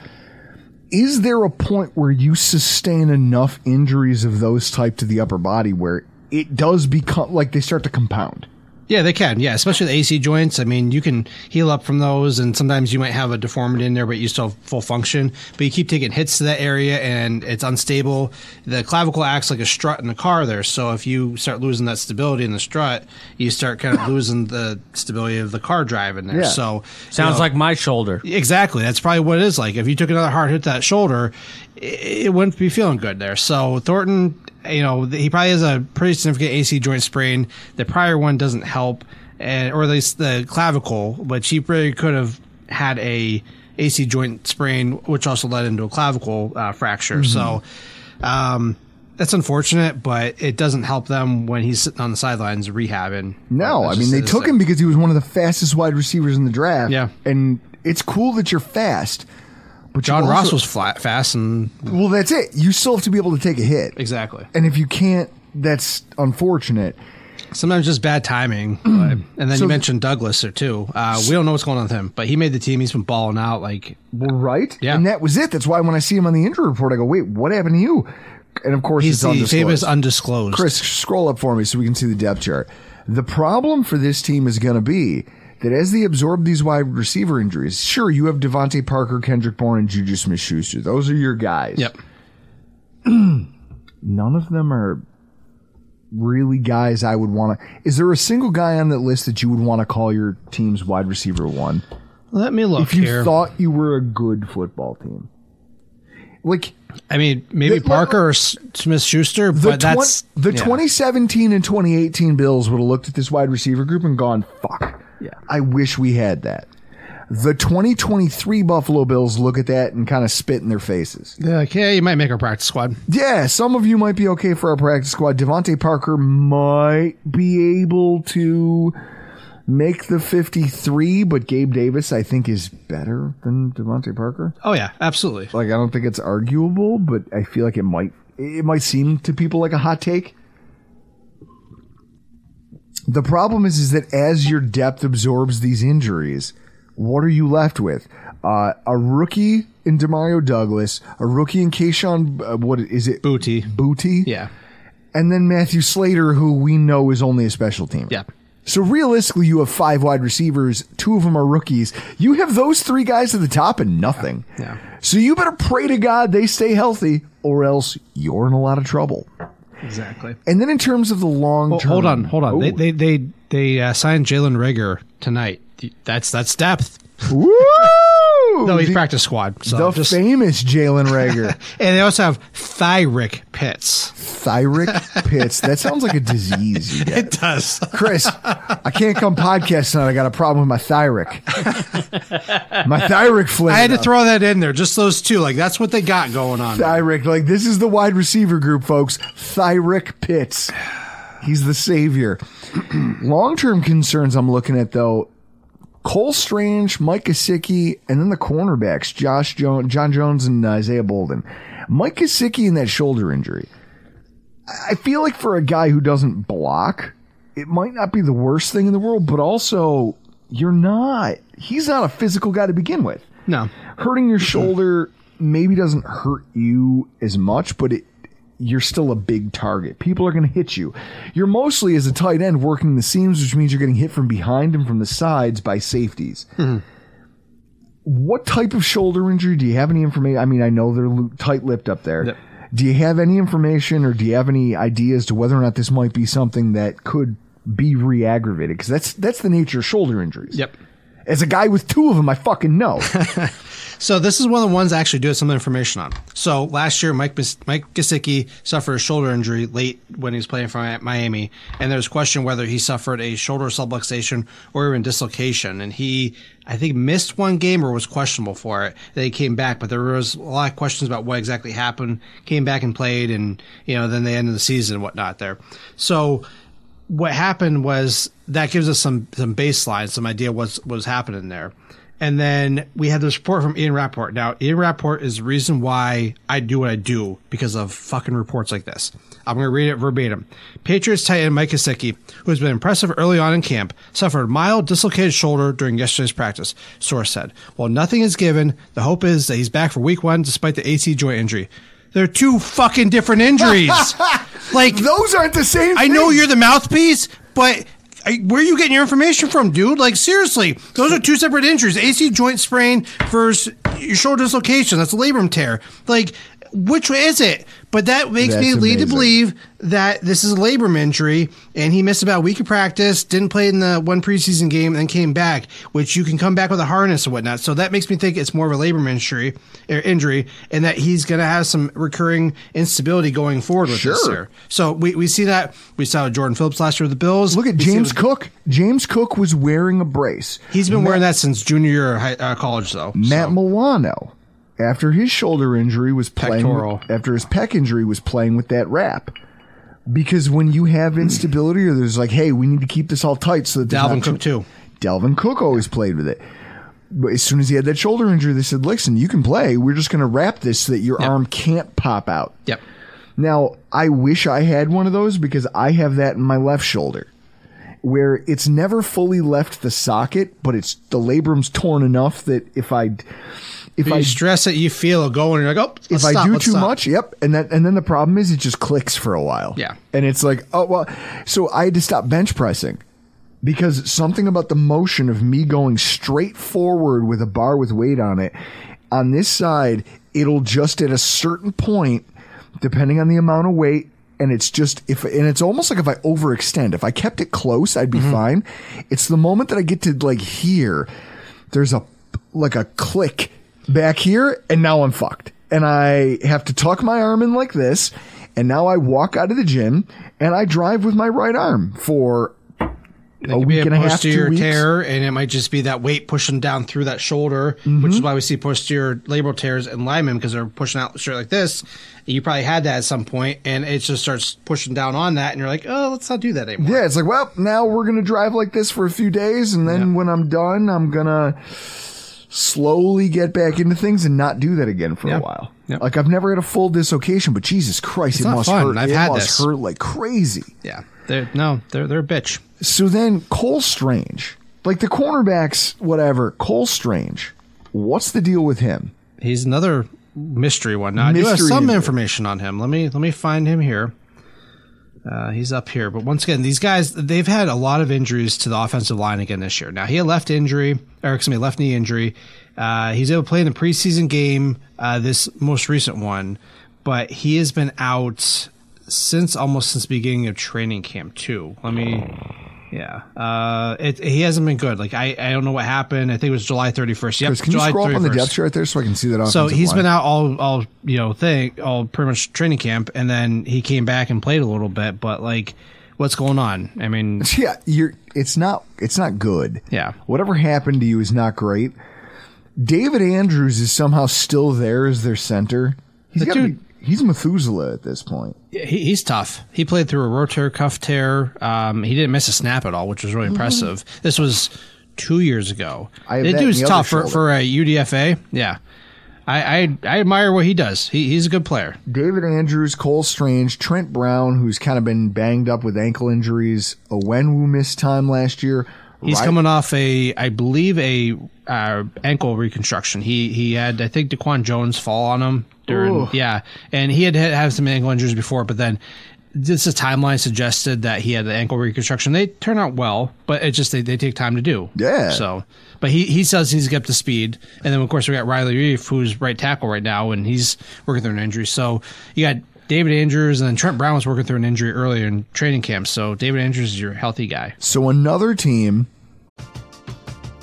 is there a point where you sustain enough injuries of those type to the upper body where it does become like they start to compound? Yeah, they can. Yeah, especially the AC joints. I mean, you can heal up from those, and sometimes you might have a deformity in there, but you still have full function. But you keep taking hits to that area, and it's unstable. The clavicle acts like a strut in the car there. So if you start losing that stability in the strut, you start kind of losing the stability of the car driving there. Yeah. So Sounds you know, like my shoulder. Exactly. That's probably what it is like. If you took another hard hit to that shoulder, it, wouldn't be feeling good there. So Thornton, you know, he probably has a pretty significant AC joint sprain. The prior one doesn't help, and or at least the clavicle, but he really could have had a AC joint sprain, which also led into a clavicle uh, fracture. So. Um, that's unfortunate, but it doesn't help them when he's sitting on the sidelines rehabbing. No, I mean they took him because he was one of the fastest wide receivers in the draft. Yeah. and it's cool that you're fast. But John also- Ross was flat, fast, and Well, that's it. You still have to be able to take a hit, exactly. and if you can't, that's unfortunate. Sometimes just bad timing. and then So- you mentioned Douglas there too. Uh, we don't know what's going on with him, but he made the team. He's been balling out. Like, right? Yeah. And that was it. That's why when I see him on the injury report, I go, "Wait, what happened to you?" And of course, he's it's the undisclosed. famous undisclosed. Chris, scroll up for me so we can see the depth chart. The problem for this team is going to be that as they absorb these wide receiver injuries, sure, you have DeVante Parker, Kendrick Bourne, and Juju Smith Schuster. Those are your guys. Yep. None of them are really guys I would want to. Is there a single guy on that list that you would want to call your team's wide receiver one? Let me look if you here. thought you were a good football team. Like I mean, maybe The- Parker or Smith Schuster, but that's the yeah. 2017 and 2018 Bills would have looked at this wide receiver group and gone, "Fuck, Yeah. I wish we had that." The 2023 Buffalo Bills look at that and kind of spit in their faces. They're like, yeah, you might make our practice squad. Yeah, some of you might be okay for our practice squad. DeVante Parker might be able to make the 53, but Gabe Davis, I think, is better than DeVante Parker. Oh yeah, absolutely. Like, I don't think it's arguable, but I feel like it might it might seem to people like a hot take. The problem is, is that as your depth absorbs these injuries, what are you left with? Uh, a rookie in Demario Douglas, a rookie in Kayshon, uh, what is it? Booty. Booty? Yeah. And then Matthew Slater, who we know is only a special team. Yeah. So realistically, you have five wide receivers. Two of them are rookies. You have those three guys at the top and nothing. Yeah. So you better pray to God they stay healthy, or else you're in a lot of trouble. Exactly. And then in terms of the long Oh, term, hold on, hold on. Oh. They they they, they uh, signed Jalen Reagor tonight. That's that's depth. Woo! No, he's The- practice squad. So the just, famous Jalen Reagor, and they also have Thyrick Pitts. thyric pits. That sounds like a disease. You get. It does. Chris, I can't come podcast tonight. I got a problem with my thyric. my thyric flared I had to up. throw that in there. Just those two. Like that's what they got going on. Thyric. Like this is the wide receiver group, folks. Thyrick Pitts. He's the savior. Long term concerns I'm looking at though. Cole Strange, Mike Gesicki, and then the cornerbacks, Josh Jones, John Jones, and uh, Isaiah Bolden. Mike Gesicki and that shoulder injury. I feel like for a guy who doesn't block, it might not be the worst thing in the world, but also you're not. He's not a physical guy to begin with No. hurting your shoulder maybe doesn't hurt you as much, but it you're still a big target. People are going to hit you. You're mostly as a tight end working the seams, which means you're getting hit from behind and from the sides by safeties. Mm-hmm. What type of shoulder injury? Do you have any information? I mean, I know they're tight-lipped up there. Yep. Do you have any information, or do you have any ideas to whether or not this might be something that could be re-aggravated? Because that's that's the nature of shoulder injuries. Yep. As a guy with two of them, I fucking know. So this is one of the ones I actually do have some information on. So last year, Mike Mike Gesicki suffered a shoulder injury late when he was playing for Miami, and there's question whether he suffered a shoulder subluxation or even dislocation. And he, I think, missed one game or was questionable for it. Then he came back, but there was a lot of questions about what exactly happened. Came back and played, and you know, then they ended the season and whatnot there. So what happened was that gives us some some baseline, some idea what's what was happening there. And then we had this report from Ian Rapoport. Now, Ian Rapoport is the reason why I do what I do because of fucking reports like this. I'm going to read it verbatim. Patriots tight end Mike Gesicki, who has been impressive early on in camp, suffered a mild dislocated shoulder during yesterday's practice, source said. While nothing is given, the hope is that he's back for week one despite the AC joint injury. They're two fucking different injuries. like Those aren't the same. I know you're the mouthpiece, but Where are you getting your information from, dude? Like seriously, those are two separate injuries: AC joint sprain versus shoulder dislocation. That's a labrum tear. Like, which is it? But that makes me That's lead to believe that this is a labrum injury, and he missed about a week of practice, didn't play in the one preseason game, and then came back. Which you can come back with a harness and whatnot. So that makes me think it's more of a labrum injury, or injury, and that he's going to have some recurring instability going forward with this Sure. year. So we, we see that. We saw Jordan Phillips last year with the Bills. Look at We James Cook. James Cook was wearing a brace. He's been wearing that since junior year of high, uh, college, though. Matt so. Milano, after his shoulder injury, was playing. Pectoral. After his pec injury, was playing with that wrap. Because when you have instability, or there's like, hey, we need to keep this all tight, so that there's Dalvin not Cook too. Dalvin Cook always played with it. But as soon as he had that shoulder injury, they said, "Listen, you can play. We're just going to wrap this so that your Yep. arm can't pop out." Yep. Now, I wish I had one of those because I have that in my left shoulder where it's never fully left the socket, but it's the labrum's torn enough that if I if I stress it, you feel it going, and you're like, oh, if let's I stop, do too stop. much, yep, and that and then the problem is it just clicks for a while. Yeah. And it's like, oh well, so I had to stop bench pressing because something about the motion of me going straight forward with a bar with weight on it on this side, it'll just at a certain point, depending on the amount of weight. And it's just if and it's almost like if I overextend. If I kept it close, I'd be Mm-hmm. fine. It's the moment that I get to like here, there's a like a click back here, and now I'm fucked. And I have to tuck my arm in like this, and now I walk out of the gym and I drive with my right arm for It a week a and a half, posterior two weeks. tear, and it might just be that weight pushing down through that shoulder, which Mm-hmm. is why we see posterior labral tears in linemen because they're pushing out straight like this. You probably had that at some point, and it just starts pushing down on that, and you're like, oh, let's not do that anymore. Yeah, it's like, well, now we're gonna drive like this for a few days, and then when I'm done, I'm gonna slowly get back into things and not do that again for Yeah. a while. Yep. Like I've never had a full dislocation, but Jesus Christ, It's it must fun. hurt. I've it had must this. hurt like crazy. Yeah. They're, no, they're they're a bitch. So then Cole Strange, like the cornerbacks, whatever. Cole Strange, what's the deal with him? He's another mystery one. Now I do have some information on him. Let me let me find him here. Uh, he's up here, but once again, these guys they've had a lot of injuries to the offensive line again this year. Now he had left injury, or excuse me, left knee injury. Uh, he's able to play in the preseason game, uh, this most recent one, but he has been out since almost since the beginning of training camp too. Let me Yeah, uh, it, he hasn't been good. Like I, I don't know what happened. I think it was July thirty first. Yep, Chris, can July you scroll up on the 31st. depth chart there so I can see that? So he's line? been out all, all you know, thing, all pretty much training camp, and then he came back and played a little bit. But like, what's going on? I mean, Yeah, you're. It's not. It's not good. Yeah. Whatever happened to you is not great. David Andrews is somehow still there as their center. He's The dude- be- he's Methuselah at this point. he, he's tough. He played through a rotator cuff tear. Um, he didn't miss a snap at all, which was really impressive. This was two years ago. I that dude's tough for, for a UDFA. Yeah, I, I I admire what he does. He, he's a good player. David Andrews, Cole Strange, Trent Brown, who's kind of been banged up with ankle injuries. Onwenu missed time last year. He's Ry- coming off a, I believe, a uh, ankle reconstruction. He he had, I think, Daquan Jones fall on him during, Ooh. yeah, and he had had some ankle injuries before, but then this is timeline suggested that he had the ankle reconstruction. They turn out well, but it just they, they take time to do. Yeah. So, but he he says he's up to speed, and then of course we got Riley Reiff, who's right tackle right now, and he's working through an injury. So you got. David Andrews and then Trent Brown was working through an injury earlier in training camp. So David Andrews is your healthy guy. So another team.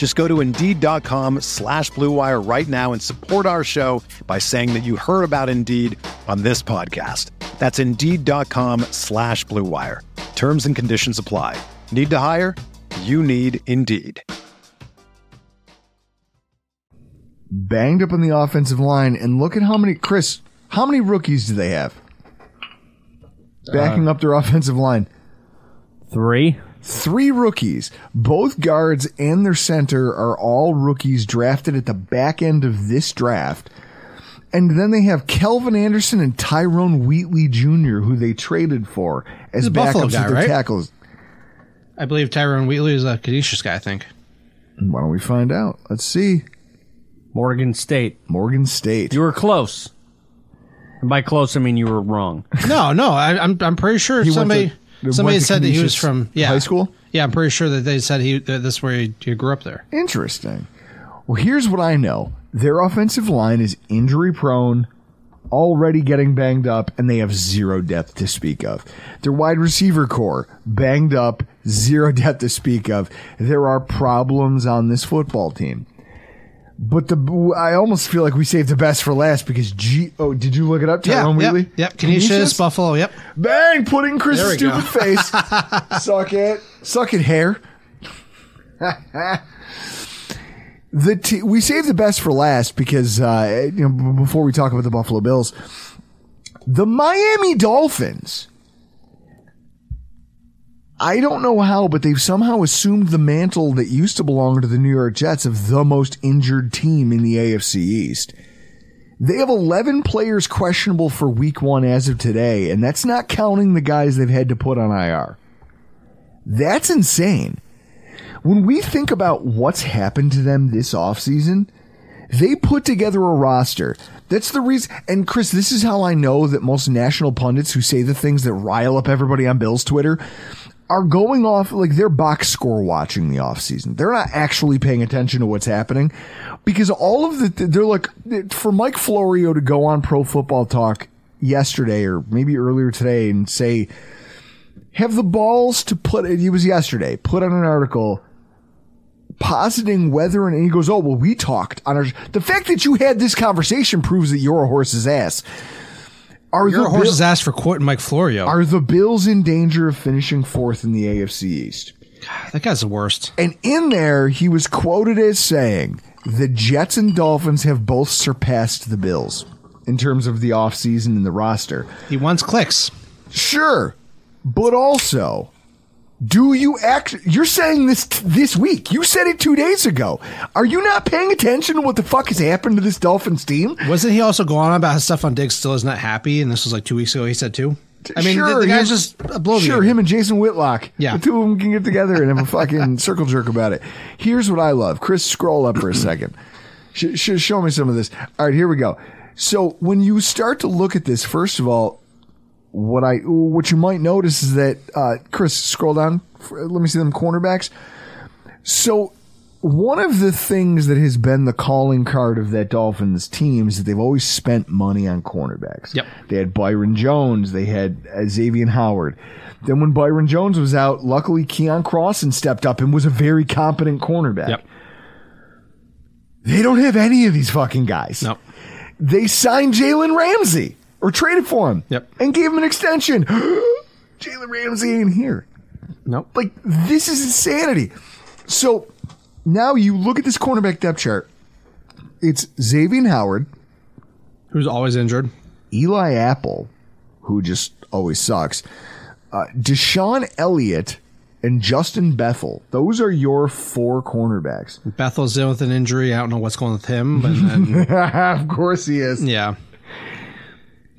Just go to Indeed.com slash Blue Wire right now and support our show by saying that you heard about Indeed on this podcast. That's Indeed.com slash Blue Wire. Terms and conditions apply. Need to hire? You need Indeed. banged up on the offensive line, and look at how many Chris, how many rookies do they have backing uh, up their offensive line? Three. Three rookies, both guards and their center are all rookies drafted at the back end of this draft. And then they have Calvin Anderson and Tyrone Wheatley Jr., who they traded for as He's a Buffalo backups guy, at their right? tackles. I believe Tyrone Wheatley is a Canisius guy. I think. Why don't we find out? Let's see. Morgan State. Morgan State. You were close. And by close, I mean you were wrong. No, no, I, I'm I'm pretty sure He went somebody to- somebody said that he was from yeah high school? Yeah, I'm pretty sure that they said he that this is where he, he grew up there. Interesting. Well, here's what I know. Their offensive line is injury prone, already getting banged up, and they have zero depth to speak of. Their wide receiver core, banged up, zero depth to speak of. There are problems on this football team. But the I almost feel like we saved the best for last because G. Oh, did you look it up, Yeah, Tyrone yep, Wheatley? yep. Canisius, Buffalo. Yep. Bang! Putting Chris's go. stupid face. Suck it. Suck it, hair. the t- we saved the best for last because uh, you know before we talk about the Buffalo Bills, the Miami Dolphins. I don't know how, but they've somehow assumed the mantle that used to belong to the New York Jets of the most injured team in the AFC East. They have 11 players questionable for week one as of today, and that's not counting the guys they've had to put on IR. That's insane. When we think about what's happened to them this offseason, they put together a roster. That's the reason. And Chris, this is how I know that most national pundits who say the things that rile up everybody on Bill's Twitter are going off like they're box score watching the offseason. They're not actually paying attention to what's happening because all of the they're like for Mike Florio to go on Pro Football Talk yesterday or maybe earlier today and say have the balls to put it He was yesterday put on an article positing whether and he goes oh well we talked on our the fact that you had this conversation proves that you're a horse's ass are Your horse's Bill- ass for quoting Mike Florio. are the Bills in danger of finishing fourth in the AFC East? that guy's the worst. And in there, he was quoted as saying, the Jets and Dolphins have both surpassed the Bills in terms of the offseason and the roster. He wants clicks. Sure, but also, do you act? You're saying this t- this week. You said it two days ago. Are you not paying attention to what the fuck has happened to this Dolphins team? Wasn't he also going on about how Stefon Diggs still is not happy? And this was like two weeks ago. He said too. I mean, the, the guy's him- just oblivious. Sure, him and Jason Whitlock. Yeah. The two of them can get together and have a fucking circle jerk about it. Here's what I love. Chris, scroll up for a second. Sh- sh- show me some of this. All right, here we go. So when you start to look at this, first of all, what I what you might notice is that uh, Chris, scroll down. Let me see them cornerbacks. So one of the things that has been the calling card of that Dolphins team is that they've always spent money on cornerbacks. Yep. They had Byron Jones. They had uh, Xavien Howard. Then when Byron Jones was out, luckily Keion Crossen stepped up and was a very competent cornerback. Yep. They don't have any of these fucking guys. Nope. They signed Jalen Ramsey or traded for him. Yep. And gave him an extension. Jalen Ramsey ain't here. Nope. Like this is insanity. So now you look at this cornerback depth chart. It's Xavien Howard, Who's always injured? Eli Apple, who just always sucks, uh, Deshaun Elliott, and Justin Bethel. Those are your four cornerbacks. Bethel's in with an injury. I don't know what's going with him. But then, of course he is. yeah.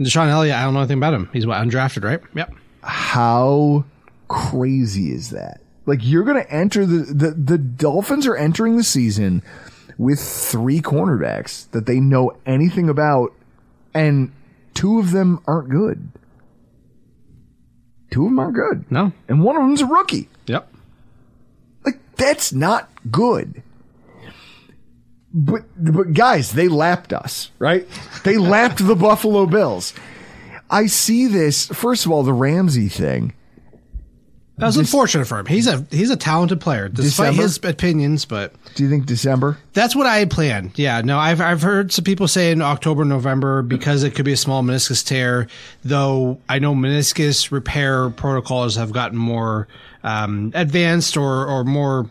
And Deshaun Elliott, I don't know anything about him. He's what, undrafted, right? Yep. How crazy is that? Like you're going to enter the, the the Dolphins are entering the season with three cornerbacks that they know anything about, and two of them aren't good. Two of them aren't good. No. and one of them's a rookie. Yep. Like that's not good. But but guys, they lapped us, right? They lapped the Buffalo Bills. I see this first of all the Ramsey thing. That was unfortunate for him. He's a he's a talented player, despite December? his opinions. But Do you think December? that's what I had planned. Yeah, no, I've I've heard some people say in October, November because it could be a small meniscus tear. Though I know meniscus repair protocols have gotten more um, advanced or or more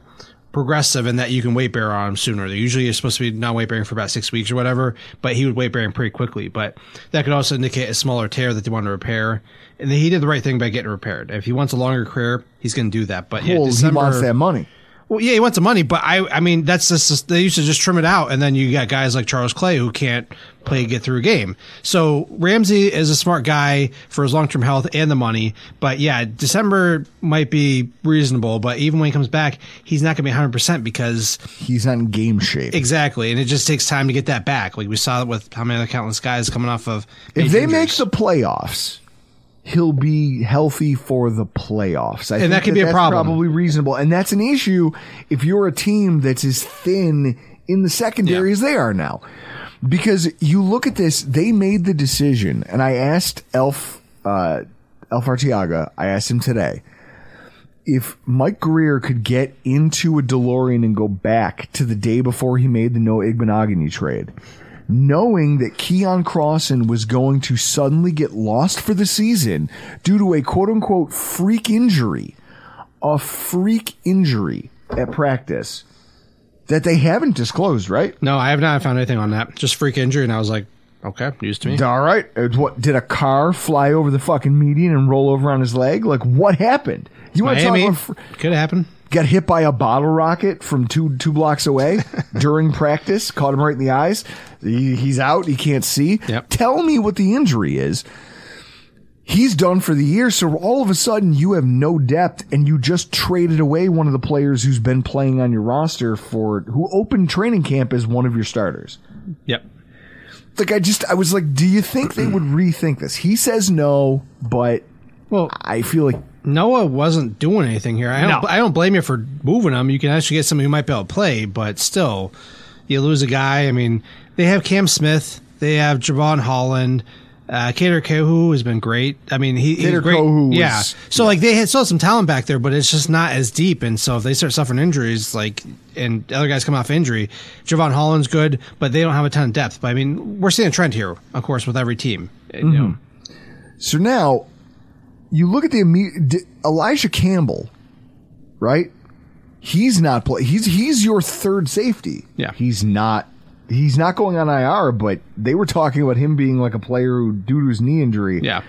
progressive in that you can weight bear on him sooner. They usually are supposed to be not weight bearing for about six weeks or whatever, but he would weight bearing pretty quickly. But that could also indicate a smaller tear that they want to repair. And he did the right thing by getting repaired. If he wants a longer career, he's going to do that. But yeah, well, December, he wants that money. Well, yeah, he wants the money, but I, I mean, that's just they used to just trim it out, and then you got guys like Charles Clay who can't play get through a game. So Ramsey is a smart guy for his long term health and the money, but yeah, December might be reasonable, but even when he comes back, he's not going to be 100 percent because He's not in game shape. exactly, and it just takes time to get that back. Like we saw with how many other countless guys coming off of if they make the playoffs, he'll be healthy for the playoffs. I And think that could be a problem. Probably reasonable, and that's an issue if you're a team that's as thin in the secondary Yeah. as they are now. Because you look at this, they made the decision, and I asked Elf uh, Elf Artiaga, I asked him today if Mike Grier could get into a DeLorean and go back to the day before he made the Noah Igbinoghene trade, knowing that Keion Crossen was going to suddenly get lost for the season due to a quote unquote freak injury, a freak injury at practice that they haven't disclosed, right? no, I have not found anything on that. Just freak injury, and I was like, okay, news to me. All right. What did a car fly over the fucking median and roll over on his leg? Like what happened? You want to talk about fr- could happen. Got hit by a bottle rocket from two two blocks away during practice, caught him right in the eyes. He, he's out. He can't see. Yep. Tell me what the injury is. He's done for the year, so all of a sudden you have no depth, and you just traded away one of the players who's been playing on your roster for who opened training camp as one of your starters. Yep. Like I just, I was like, do you think they would rethink this? He says no, but Well, I feel like Noah wasn't doing anything here. I don't. No. I don't blame you for moving him. You can actually get somebody who might be able to play, but still, you lose a guy. I mean, they have Cam Smith. They have Jevon Holland. Uh, Kader Kohou has been great. I mean, he, he's Kader great. Kohou was- yeah. So like they had still have some talent back there, but it's just not as deep. And so if they start suffering injuries, like and other guys come off injury, Jevon Holland's good, but they don't have a ton of depth. But I mean, we're seeing a trend here, of course, with every team. Mm-hmm. know. So now you look at the imme- D- Elijah Campbell, right? He's not play. He's he's your third safety. Yeah. he's not. He's not going on IR, but they were talking about him being like a player who, due to his knee injury. Yeah.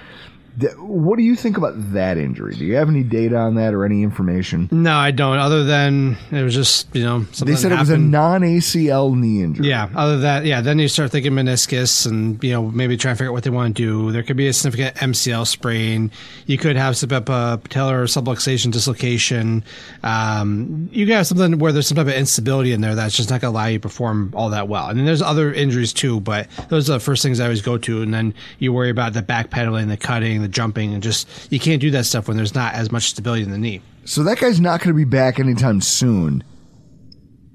What do you think about that injury? Do you have any data on that or any information? No, I don't. Other than it was just you know something They said it was a non ACL knee injury. Yeah. Other than that, yeah. Then you start thinking meniscus, and you know maybe try and figure out what they want to do. There could be a significant MCL sprain. You could have some type of patellar subluxation dislocation. Um, you could have something where there's some type of instability in there that's just not going to allow you to perform all that well. And then there's other injuries too, but those are the first things I always go to. And then you worry about the backpedaling, the cutting, the jumping, and just you can't do that stuff when there's not as much stability in the knee. So that guy's not going to be back anytime soon,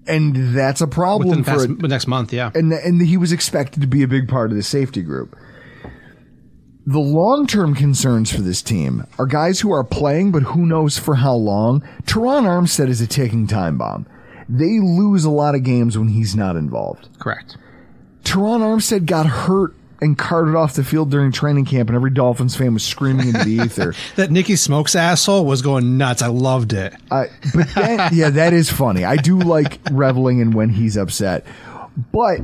and that's a problem Within for. past, a- next month, yeah. and and he was expected to be a big part of the safety group. The long term concerns for this team are guys who are playing, but who knows for how long. Terron Armstead is a ticking time bomb. They lose a lot of games when he's not involved. Correct. Terron Armstead got hurt and carted off the field during training camp, and every Dolphins fan was screaming into the ether. That Nicky Smokes asshole was going nuts. I loved it. I, but that, yeah, that is funny. I do like reveling in when he's upset, but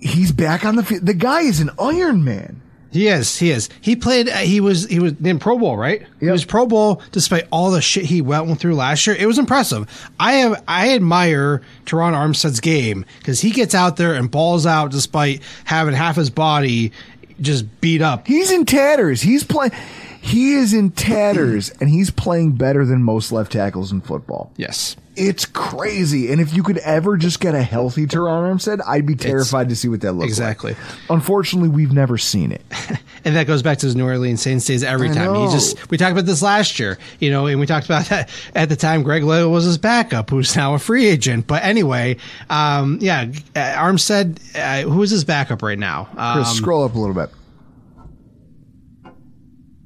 he's back on the field. The guy is an Iron Man. He is. He is. He played. uh, He was. He was in Pro Bowl, right? He was Pro Bowl despite all the shit he went through last year. It was impressive. I have. I admire Terron Armstead's game because he gets out there and balls out despite having half his body just beat up. He's in tatters. He's playing. He is in tatters, and he's playing better than most left tackles in football. Yes. It's crazy. And if you could ever just get a healthy Terron Armstead, I'd be terrified to see what that looks Exactly. like. Unfortunately, we've never seen it. And that goes back to his New Orleans Saints days every I time. He just we talked about this last year, you know, and we talked about that at the time. Greg Little was his backup, who's now a free agent. But anyway, um, yeah, uh, Armstead, uh, who is his backup right now? Um, Chris, scroll up a little bit.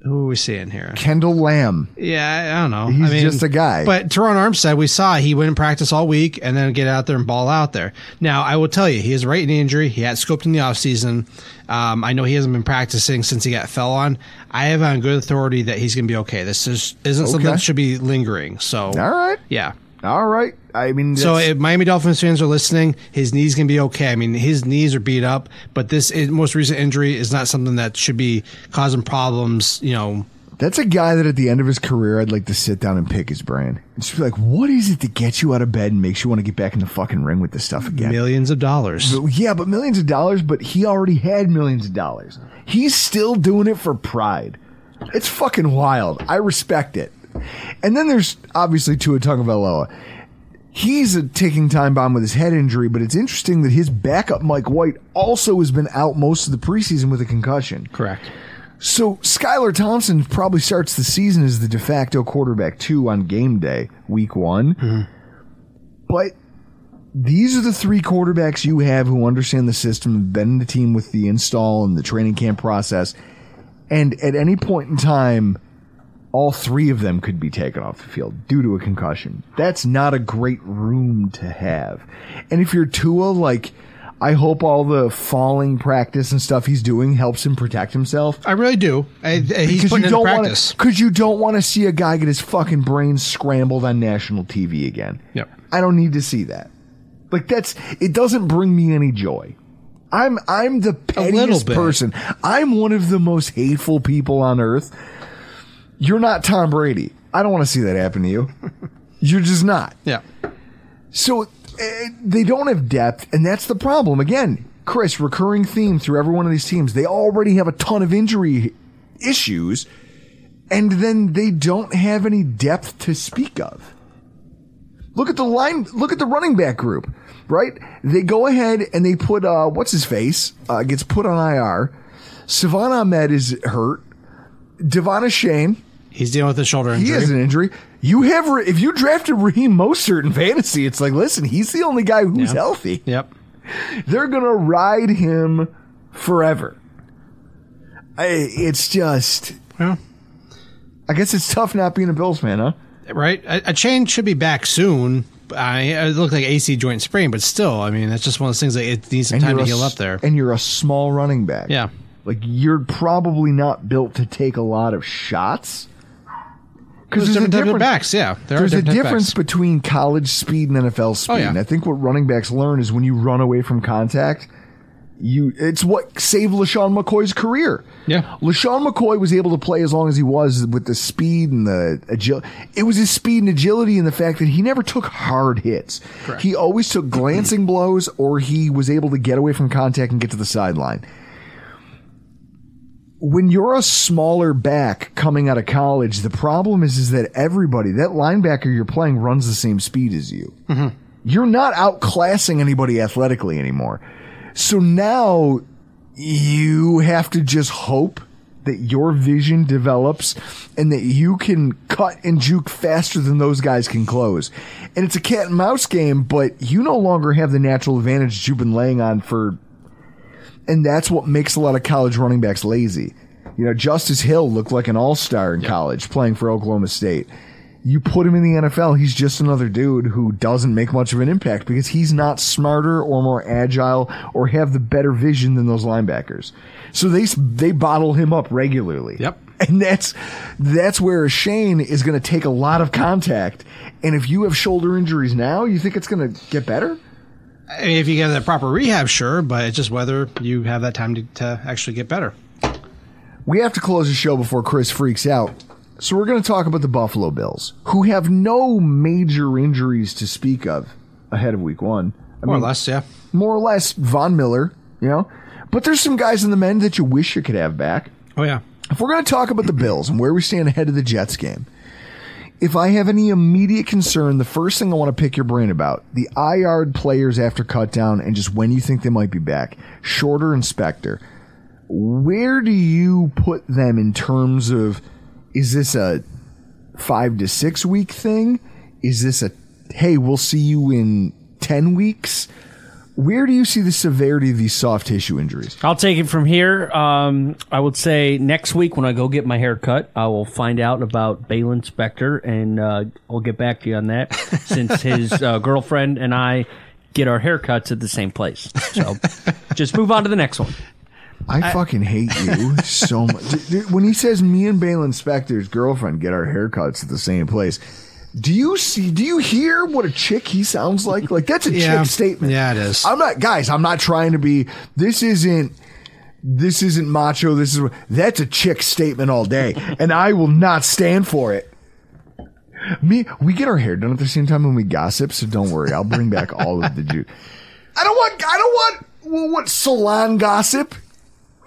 Who are we seeing here? Kendall Lamm. Yeah, I don't know. He's I mean, just a guy. But Terron Armstead, we saw he went and practice all week and then get out there and ball out there. Now, I will tell you, he has a right knee injury. He had scoped in the offseason. Um, I know he hasn't been practicing since he got fell on. I have on good authority that he's going to be okay. This is, isn't something that should be lingering. So, All right. yeah. All right. I mean, So if Miami Dolphins fans are listening, his knees can be okay. I mean, his knees are beat up, but this most recent injury is not something that should be causing problems. You know, That's a guy that at the end of his career, I'd like to sit down and pick his brain. And just be like, what is it that gets you out of bed and makes you want to get back in the fucking ring with this stuff again? millions of dollars. But- yeah, but millions of dollars, but he already had millions of dollars. He's still doing it for pride. It's fucking wild. I respect it. And then there's obviously Tua Tagovailoa. He's a ticking time bomb with his head injury, but it's interesting that his backup Mike White also has been out most of the preseason with a concussion. Correct. So Skylar Thompson probably starts the season as the de facto quarterback two on game day, week one. Mm-hmm. But these are the three quarterbacks you have who understand the system, have been in the team with the install and the training camp process. And at any point in time, all three of them could be taken off the field due to a concussion. That's not a great room to have. And if you're Tua, like, I hope all the falling practice and stuff he's doing helps him protect himself. I really do. I, he's Because putting you in don't practice. want because you don't want to see a guy get his fucking brain scrambled on national TV again. Yep. I don't need to see that. Like that's it doesn't bring me any joy. I'm I'm the pettiest person. I'm one of the most hateful people on earth. You're not Tom Brady. I don't want to see that happen to you. You're just not. Yeah. So eh, they don't have depth, and that's the problem. Again, Chris, recurring theme through every one of these teams. They already have a ton of injury issues, and then they don't have any depth to speak of. Look at the line. Look at the running back group. Right? They go ahead and they put uh, what's his face uh, gets put on IR. Salvon Ahmed is hurt. De'Von Achane He's dealing with a shoulder He has an injury. You have if you drafted Raheem Mostert in fantasy, it's like, listen, he's the only guy who's Yeah. healthy. Yep. They're gonna ride him forever. I, it's just, Well, I guess it's tough not being a Bills fan, huh? right. A, a chain should be back soon. I it looked like AC joint sprain, but still, I mean, that's just one of those things that it needs some time to a heal up there. And you're a small running back. Yeah. Like you're probably not built to take a lot of shots. There's there's a different type of difference- backs. Yeah, there There's a difference between college speed and NFL oh, speed. Oh, yeah. And I think what running backs learn is when you run away from contact, you it's what saved LeSean McCoy's career. Yeah. LaShawn McCoy was able to play as long as he was with the speed and the agility. It was his speed and agility and the fact that he never took hard hits. He always took glancing blows or he was able to get away from contact and get to the sideline when you're a smaller back coming out of college, the problem is is that everybody, that linebacker you're playing runs the same speed as you. Mm-hmm. You're not outclassing anybody athletically anymore. So now you have to just hope that your vision develops and that you can cut and juke faster than those guys can close. And it's a cat and mouse game, but you no longer have the natural advantage you've been laying on for and that's what makes a lot of college running backs lazy. You know, Justice Hill looked like an all-star in college playing for Oklahoma State. You put him in the NFL, he's just another dude who doesn't make much of an impact because he's not smarter or more agile or have the better vision than those linebackers. So they they bottle him up regularly. Yep. And that's that's where Shane is going to take a lot of contact. And if you have shoulder injuries now, you think it's going to get better? I mean, if you get that proper rehab, sure, but it's just whether you have that time to, to actually get better. We have to close the show before Chris freaks out. So we're going to talk about the Buffalo Bills, who have no major injuries to speak of ahead of week one. I More mean, or less, yeah. More or less, Von Miller, you know? But there's some guys in the men that you wish you could have back. Oh, yeah. If we're going to talk about the Bills and where we stand ahead of the Jets game, if I have any immediate concern, the first thing I want to pick your brain about the IR players after cut down and just when you think they might be back. Shorter inspector. Where do you put them in terms of is this a five to six week thing? Is this a hey, we'll see you in 10 weeks? Where do you see the severity of these soft tissue injuries? I'll take it from here. Um, I would say next week when I go get my hair cut, I will find out about Baylon Spector, and uh, I'll get back to you on that since his uh, girlfriend and I get our haircuts at the same place. So just move on to the next one. I, fucking hate you so much. Dude, dude, When he says me and Baylon Spector's girlfriend get our haircuts at the same place, do you see? Do you hear what a chick he sounds like? Like that's a Yeah. chick statement. Yeah, it is. I'm not, guys. I'm not trying to be. This isn't. This isn't macho. This is that's a chick statement all day, and I will not stand for it. Me, we get our hair done at the same time when we gossip, so don't worry. I'll bring back all of the juice. I don't want. I don't want. What salon gossip?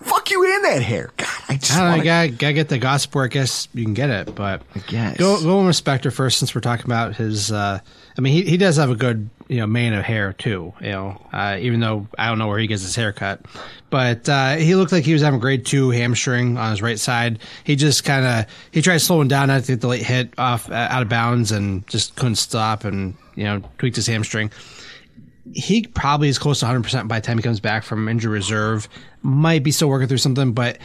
Fuck you in that hair. God, I just I don't know. want You gotta, gotta get the gossip where I guess you can get it, but I guess. go go with Spector first since we're talking about his. Uh, I mean, he he does have a good you know mane of hair too. You know, uh, even though I don't know where he gets his hair cut, but uh, he looked like he was having grade two hamstring on his right side. He just kind of he tried slowing down to get the late hit off uh, out of bounds and just couldn't stop and you know tweaked his hamstring he probably is close to 100% by the time he comes back from injury reserve. Might be still working through something, but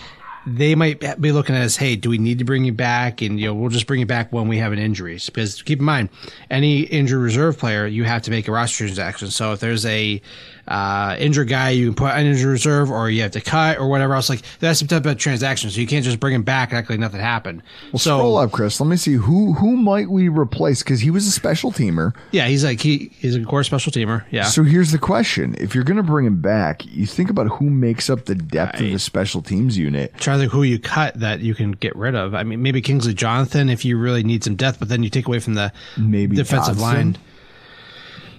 they might be looking at us, hey, do we need to bring you back? And, you know, we'll just bring you back when we have an injury. Because keep in mind, any injury reserve player, you have to make a roster transaction. So if there's a uh, injured guy, you can put on injury reserve or you have to cut or whatever else. Like, that's some type of transaction. So you can't just bring him back and act like nothing happened. Well, so, scroll up, Chris. Let me see who who might we replace because he was a special teamer. yeah, he's like, he, he's a core special teamer. Yeah. So here's the question: If you're going to bring him back, you think about who makes up the depth of the special teams unit. try to who you cut that you can get rid of. I mean, maybe Kingsley Jonathan if you really need some depth, but then you take away from the Maybe defensive Dodson. line.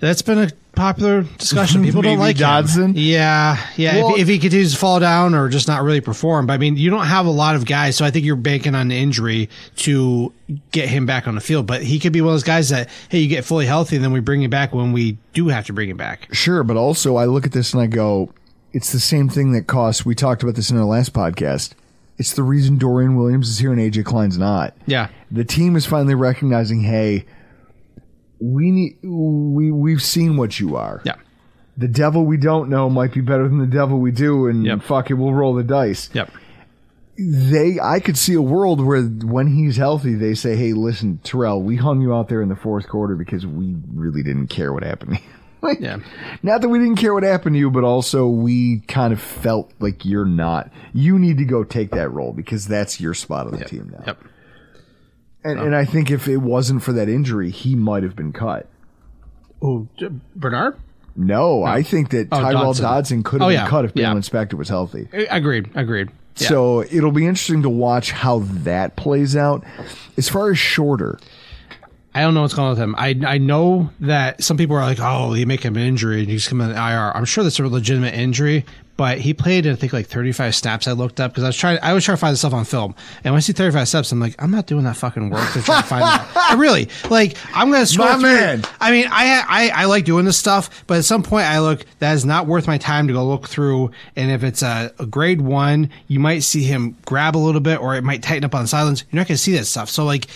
That's been a popular discussion. People don't like him. Yeah, yeah. Well- if, if he continues to fall down or just not really perform, but I mean, you don't have a lot of guys, so I think you're banking on the injury to get him back on the field. But he could be one of those guys that hey, you get fully healthy, and then we bring him back when we do have to bring him back. Sure, but also I look at this and I go, it's the same thing that costs. We talked about this in our last podcast. It's the reason Dorian Williams is here and AJ Klein's not. Yeah. The team is finally recognizing, hey, we need we we've seen what you are. Yeah. The devil we don't know might be better than the devil we do, and Yep. fuck it, we'll roll the dice. Yep. They, I could see a world where when he's healthy, they say, "Hey, listen, Terrell, we hung you out there in the fourth quarter because we really didn't care what happened." to you." like, Yeah. not that we didn't care what happened to you, but also we kind of felt like you're not. You need to go take that role because that's your spot on the team now. Yep. And, oh. and I think if it wasn't for that injury, he might have been cut. Oh, Bernard? No, I think that Oh, Tyrell Dodson. Dodson could have Oh, been yeah. cut if Yeah. Spector was healthy. Eh, agreed. Agreed. Yeah. So it'll be interesting to watch how that plays out. As far as shorter, I don't know what's going on with him. I I know that some people are like, oh, you make him an injury and he's coming in the IR. I'm sure that's a legitimate injury, but he played I think like 35 snaps. I looked up because I was trying. I was trying to find the stuff on film, and when I see 35 snaps, I'm like, I'm not doing that fucking work to try to find that. I really like. I'm gonna scroll My through. man. I mean, I, I I like doing this stuff, but at some point I look that is not worth my time to go look through. And if it's a, a grade one, you might see him grab a little bit, or it might tighten up on sidelines. You're not gonna see that stuff. So like.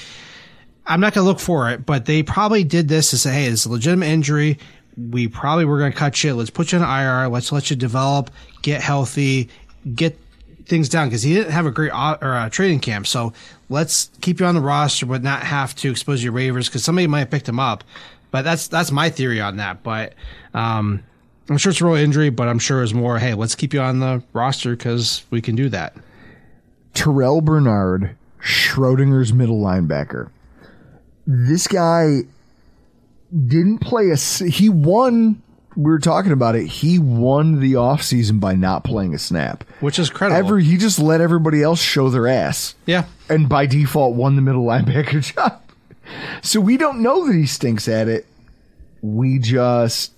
I'm not going to look for it, but they probably did this to say, hey, it's a legitimate injury. We probably were going to cut you. Let's put you in IR. Let's let you develop, get healthy, get things down because he didn't have a great or uh, training camp. So let's keep you on the roster, but not have to expose your waivers because somebody might have picked him up. But that's that's my theory on that. But um, I'm sure it's a real injury, but I'm sure it's more. Hey, let's keep you on the roster because we can do that. Terrel Bernard, Schrodinger's middle linebacker. This guy didn't play a. He won. We were talking about it. He won the offseason by not playing a snap. Which is credible. Every he just let everybody else show their ass. Yeah. And by default won the middle linebacker job. So we don't know that he stinks at it. We just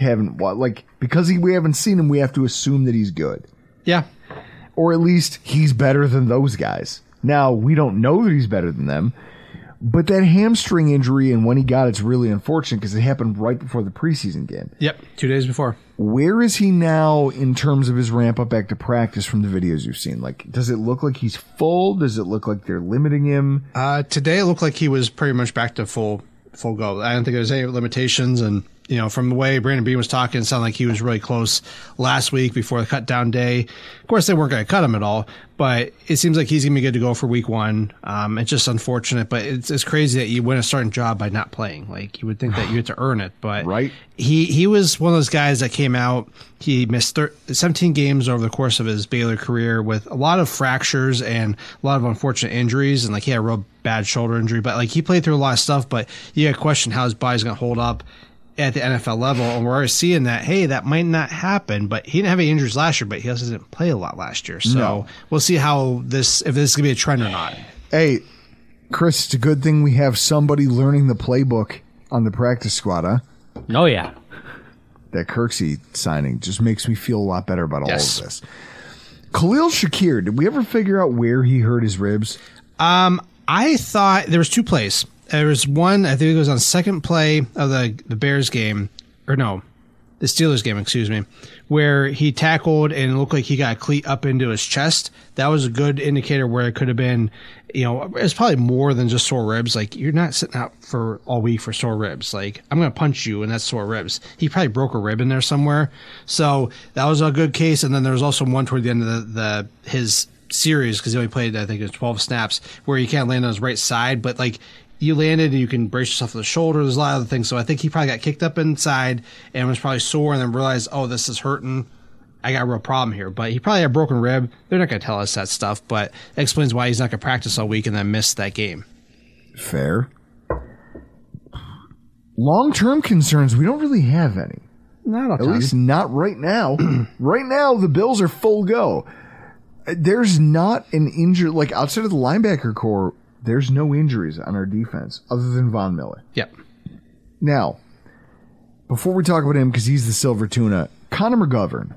haven't like because he, we haven't seen him. We have to assume that he's good, Yeah. or at least he's better than those guys. Now we don't know that he's better than them, but that hamstring injury and when he got it's really unfortunate because it happened right before the preseason game. Yep. Two days before. Where is he now in terms of his ramp up back to practice from the videos you've seen? Like, does it look like he's full? Does it look like they're limiting him? Uh, today it looked like he was pretty much back to full full go. I don't think there's any limitations, and you know, from the way Brandon Beane was talking, it sounded like he was really close last week before the cut down day. Of course, they weren't going to cut him at all, but it seems like he's going to be good to go for week one. Um, it's just unfortunate, but it's, it's crazy that you win a starting job by not playing. Like you would think that you had to earn it, but Right. he he was one of those guys that came out. He missed thir- 17 games over the course of his Baylor career with a lot of fractures and a lot of unfortunate injuries, and like he had a real bad shoulder injury. But like he played through a lot of stuff. But you got to question how his body's going to hold up at the NFL level, and we're already seeing that. Hey, that might not happen. But he didn't have any injuries last year, but he also didn't play a lot last year. So No. we'll see how this if this is going to be a trend or not. Hey, Chris, it's a good thing we have somebody learning the playbook on the practice squad, huh? Oh yeah. That Kirksey signing just makes me feel a lot better about all Yes. of this. Khalil Shakir, did we ever figure out where he hurt his ribs? Um, I thought there was two plays. There was one, I think it was on second play of the the Bears game, or no, the Steelers game, excuse me, where he tackled and it looked like he got a cleat up into his chest. That was a good indicator where it could have been, you know, it's probably more than just sore ribs. Like you're not sitting out for all week for sore ribs. Like I'm gonna punch you and that's sore ribs. He probably broke a rib in there somewhere. So that was a good case. And then there was also one toward the end of the, the his series because he only played I think it was 12 snaps where he can't land on his right side, but like you landed and you can brace yourself with the shoulder. There's a lot of other things. So I think he probably got kicked up inside and was probably sore and then realized, oh, this is hurting. I got a real problem here. But he probably had a broken rib. They're not going to tell us that stuff, but that explains why he's not going to practice all week and then miss that game. Fair. Long term concerns, we don't really have any. Not At least not right now. right now, the Bills are full go. There's not an injury, like outside of the linebacker corps, there's no injuries on our defense other than Von Miller. Yep. Now, before we talk about him, because he's the silver tuna, Connor McGovern,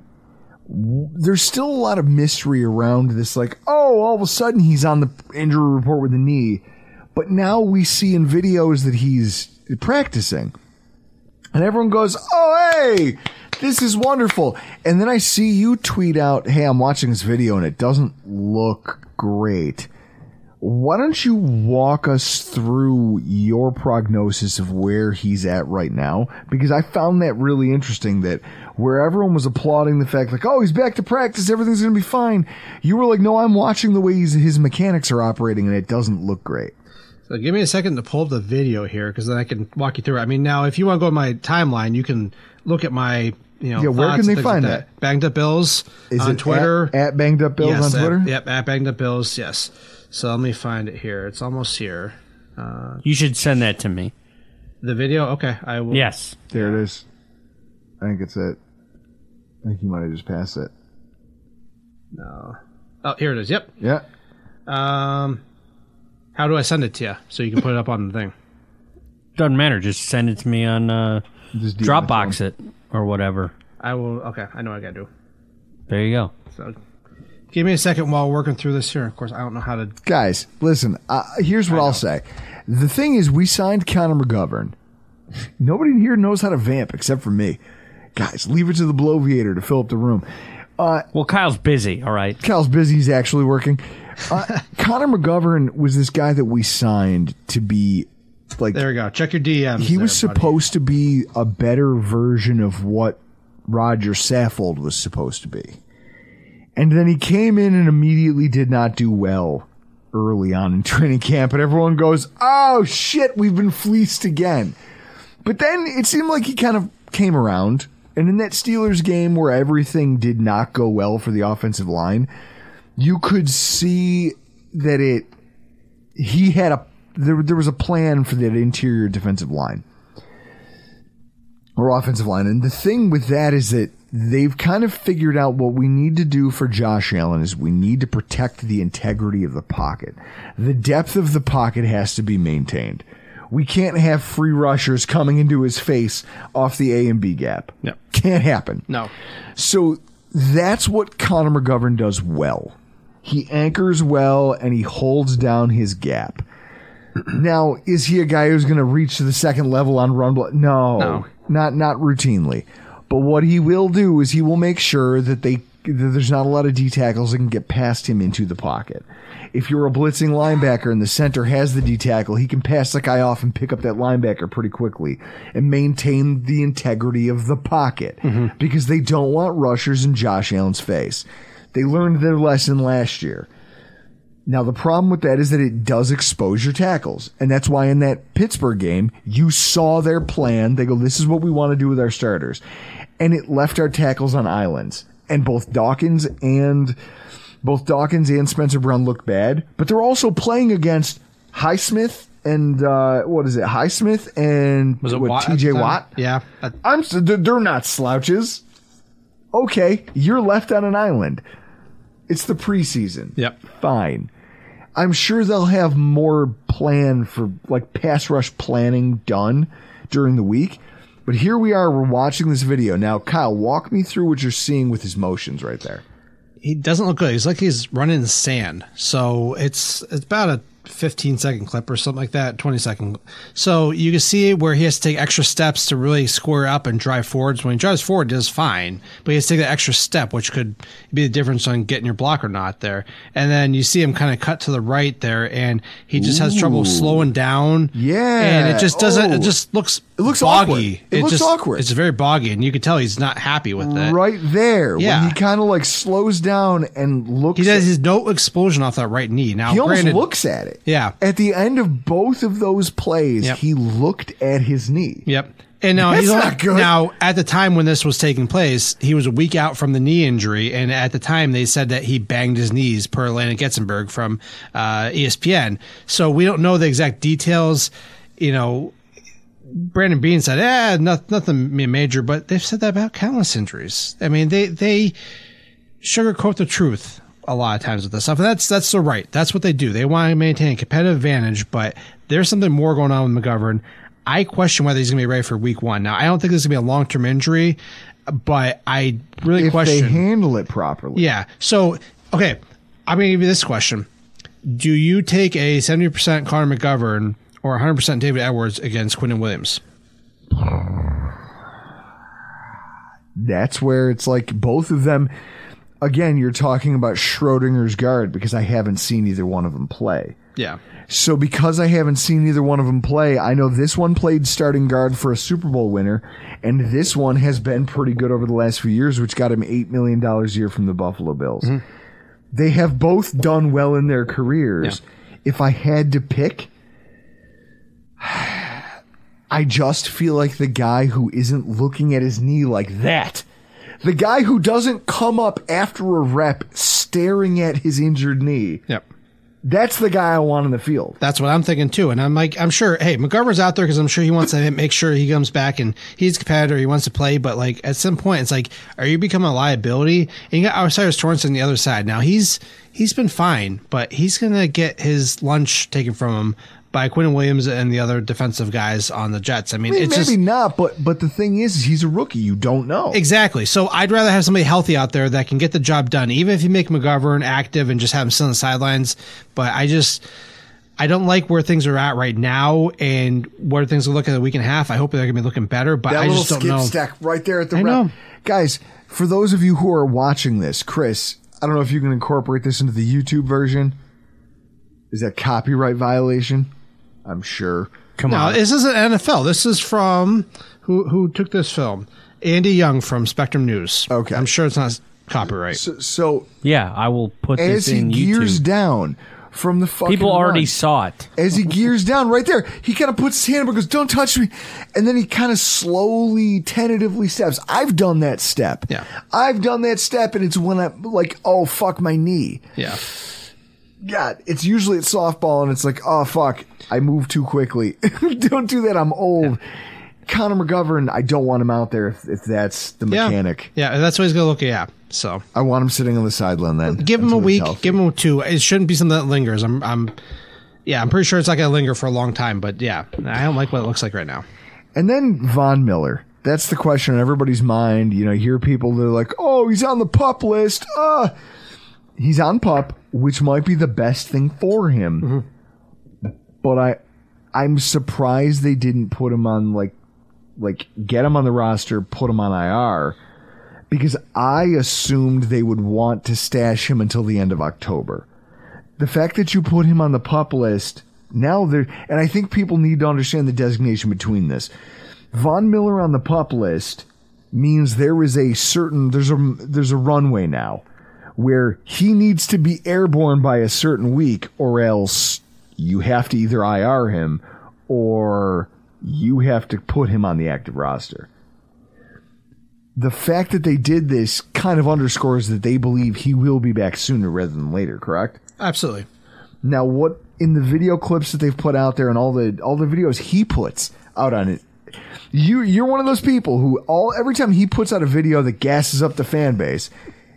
there's still a lot of mystery around this. Like, oh, all of a sudden he's on the injury report with a knee, but now we see in videos that he's practicing, and everyone goes, "Oh, hey, this is wonderful." And then I see you tweet out, "Hey, I'm watching this video, and it doesn't look great. Why don't you walk us through your prognosis of where he's at right now? Because I found that really interesting that where everyone was applauding the fact like, oh, he's back to practice, everything's going to be fine. You were like, no, I'm watching the way his mechanics are operating and it doesn't look great. So give me a second to pull up the video here because then I can walk you through it. I mean, now if you want to go to my timeline, you can look at my you know. Yeah, where can they find like that? Banged Up Bills Is on it Twitter. At, at Banged Up Bills yes, on Twitter? At, yep, at Banged Up Bills. Yes. So let me find it here. It's almost here. Uh, You should send that to me. the video. Okay, I will. Yes. There it is. I think it's it. I think you might have just passed it. No. Oh, here it is. Yep. Yeah. Um, how do I send it to you so you can put it up on the thing? Doesn't matter. Just send it to me on uh, Just DM my Dropbox it or whatever. I will. Okay, I know what I gotta do. There you go. So, give me a second while working through this here. Of course, I don't know how to. Guys, listen, uh, here's what I'll say. The thing is, we signed Connor McGovern. Nobody here knows how to vamp except for me. Guys, leave it to the bloviator to fill up the room. Uh, Well, Kyle's busy. All right. Kyle's busy. He's actually working. Uh, Connor McGovern was this guy that we signed to be like There we go. Check your DMs. he there, was buddy. supposed to be a better version of what Rodger Saffold was supposed to be. And then he came in and immediately did not do well early on in training camp, and everyone goes, Oh shit, we've been fleeced again. But then it seemed like he kind of came around, and in that Steelers game where everything did not go well for the offensive line, you could see that it he had a there, there was a plan for that interior defensive line or offensive line. And the thing with that is that they've kind of figured out what we need to do for Josh Allen is we need to protect the integrity of the pocket. The depth of the pocket has to be maintained. We can't have free rushers coming into his face off the A and B gap. Yep. Can't happen. No. So that's what Connor McGovern does well. He anchors well and he holds down his gap. Now, is he a guy who's going to reach to the second level on run block? No, No. not not routinely. But what he will do is he will make sure that they that there's not a lot of D tackles that can get past him into the pocket. If you're a blitzing linebacker and the center has the D tackle, he can pass the guy off and pick up that linebacker pretty quickly and maintain the integrity of the pocket mm-hmm. because they don't want rushers in Josh Allen's face. They learned their lesson last year. Now the problem with that is that it does expose your tackles, and that's why in that Pittsburgh game you saw their plan. They go, "This is what we want to do with our starters," and it left our tackles on islands. And both Dawkins and both Dawkins and Spencer Brown looked bad, but they're also playing against Highsmith and uh, what is it? Highsmith and Was it what, T.J. Watt? Yeah. I'm they're not slouches. Okay, you're left on an island. It's the preseason. Yep. Fine. I'm sure they'll have more plan for like pass rush planning done during the week. But here we are, we're watching this video. Now, Kyle, walk me through what you're seeing with his motions right there. he doesn't look good. He's like he's running in sand. So it's it's about a 15 second clip or something like that, 20 second. So you can see where he has to take extra steps to really square up and drive forwards. When he drives forward, does fine, but he has to take that extra step, which could be the difference on getting your block or not there. And then you see him kind of cut to the right there, and he just has trouble slowing down. Yeah. and it just doesn't. Oh. It just looks. It looks boggy. awkward. It looks just, awkward. It's very boggy, and you can tell he's not happy with it. Right there, Yeah. when he kind of like slows down and looks. He does his no explosion off that right knee. Now, he almost granted, looks at it. Yeah. At the end of both of those plays, Yep. he looked at his knee. Yep. And now That's he's not good. now at the time when this was taking place, he was a week out from the knee injury, and at the time they said that he banged his knees per Alaina Getzenberg from uh, ESPN. So we don't know the exact details. You know, Brandon Beane said, "Eh, not, nothing major," but they've said that about countless injuries. I mean, they they sugarcoat the truth a lot of times with this stuff, and that's that's the right. That's what they do. They want to maintain a competitive advantage, but there's something more going on with McGovern. I question whether he's going to be ready for Week One. Now, I don't think this is going to be a long term injury, but I really If question. they handle it properly. Yeah. So, okay, I'm going to give you this question: Do you take a 70% Connor McGovern or 100% David Edwards against Quinnen Williams? that's where it's like both of them. again, you're talking about Schrodinger's guard because I haven't seen either one of them play. Yeah. So because I haven't seen either one of them play, I know this one played starting guard for a Super Bowl winner, and this one has been pretty good over the last few years, which got him eight million dollars a year from the Buffalo Bills. Mm-hmm. They have both done well in their careers. If I had to pick, I just feel like the guy who isn't looking at his knee like that. The guy who doesn't come up after a rep staring at his injured knee. Yep. That's the guy I want in the field. That's what I'm thinking too. And I'm like, I'm sure, hey, McGovern's out there because I'm sure he wants to make sure he comes back and he's a competitor. He wants to play. But like at some point, it's like, are you becoming a liability? And you got O'Cyrus Torrence on the other side. Now he's, he's been fine, but he's going to get his lunch taken from him by Quinn Williams and the other defensive guys on the Jets. I mean, I mean, it's maybe just. not, but but the thing is, is he's a rookie. You don't know. Exactly. So I'd rather have somebody healthy out there that can get the job done, even if you make McGovern active and just have him sit on the sidelines. But I just, I don't like where things are at right now and where things are looking at a week and a half. I hope they're going to be looking better, but that I just don't know. stack right there at the I rep. know. Guys, for those of you who are watching this, Chris, I don't know if you can incorporate this into the YouTube version. Is that copyright violation? I'm sure. Come no, on. this isn't NFL. This is from who who took this film? Andy Young from Spectrum News. Okay. I'm sure it's not copyright. So, so yeah, I will put as this he in gears YouTube. down from the fucking People already run, saw it. as he gears down right there, he kind of puts his hand up and goes, "Don't touch me," and then he kind of slowly, tentatively steps. I've done that step. Yeah. I've done that step, and it's when I'm like, "Oh fuck, my knee." Yeah. God, it's usually at softball, and it's like, "Oh fuck, I move too quickly." don't do that. I'm old. Connor McGovern, I don't want him out there if, if that's the Yeah. mechanic. Yeah, that's what he's going to look at. So I want him sitting on the sideline then. give him a week, give him two. It shouldn't be something that lingers. I'm, I'm, yeah, I'm pretty sure it's not going to linger for a long time. But yeah, I don't like what it looks like right now. And then Von Miller. That's the question on everybody's mind. You know, you hear people that are like, oh, he's on the pup list. Uh, he's on pup, which might be the best thing for him. Mm-hmm. But I, I'm surprised they didn't put him on like, like get him on the roster, put him on IR, because I assumed they would want to stash him until the end of October. The fact that you put him on the pup list now there, and I think people need to understand the designation between this. Von Miller on the pup list means there is a certain there's a there's a runway now where he needs to be airborne by a certain week or else you have to either IR him or you have to put him on the active roster. The fact that they did this kind of underscores that they believe he will be back sooner rather than later, correct? Absolutely. Now, what in the video clips that they've put out there and all the all the videos he puts out on it, you you're one of those people who all every time he puts out a video that gasses up the fan base,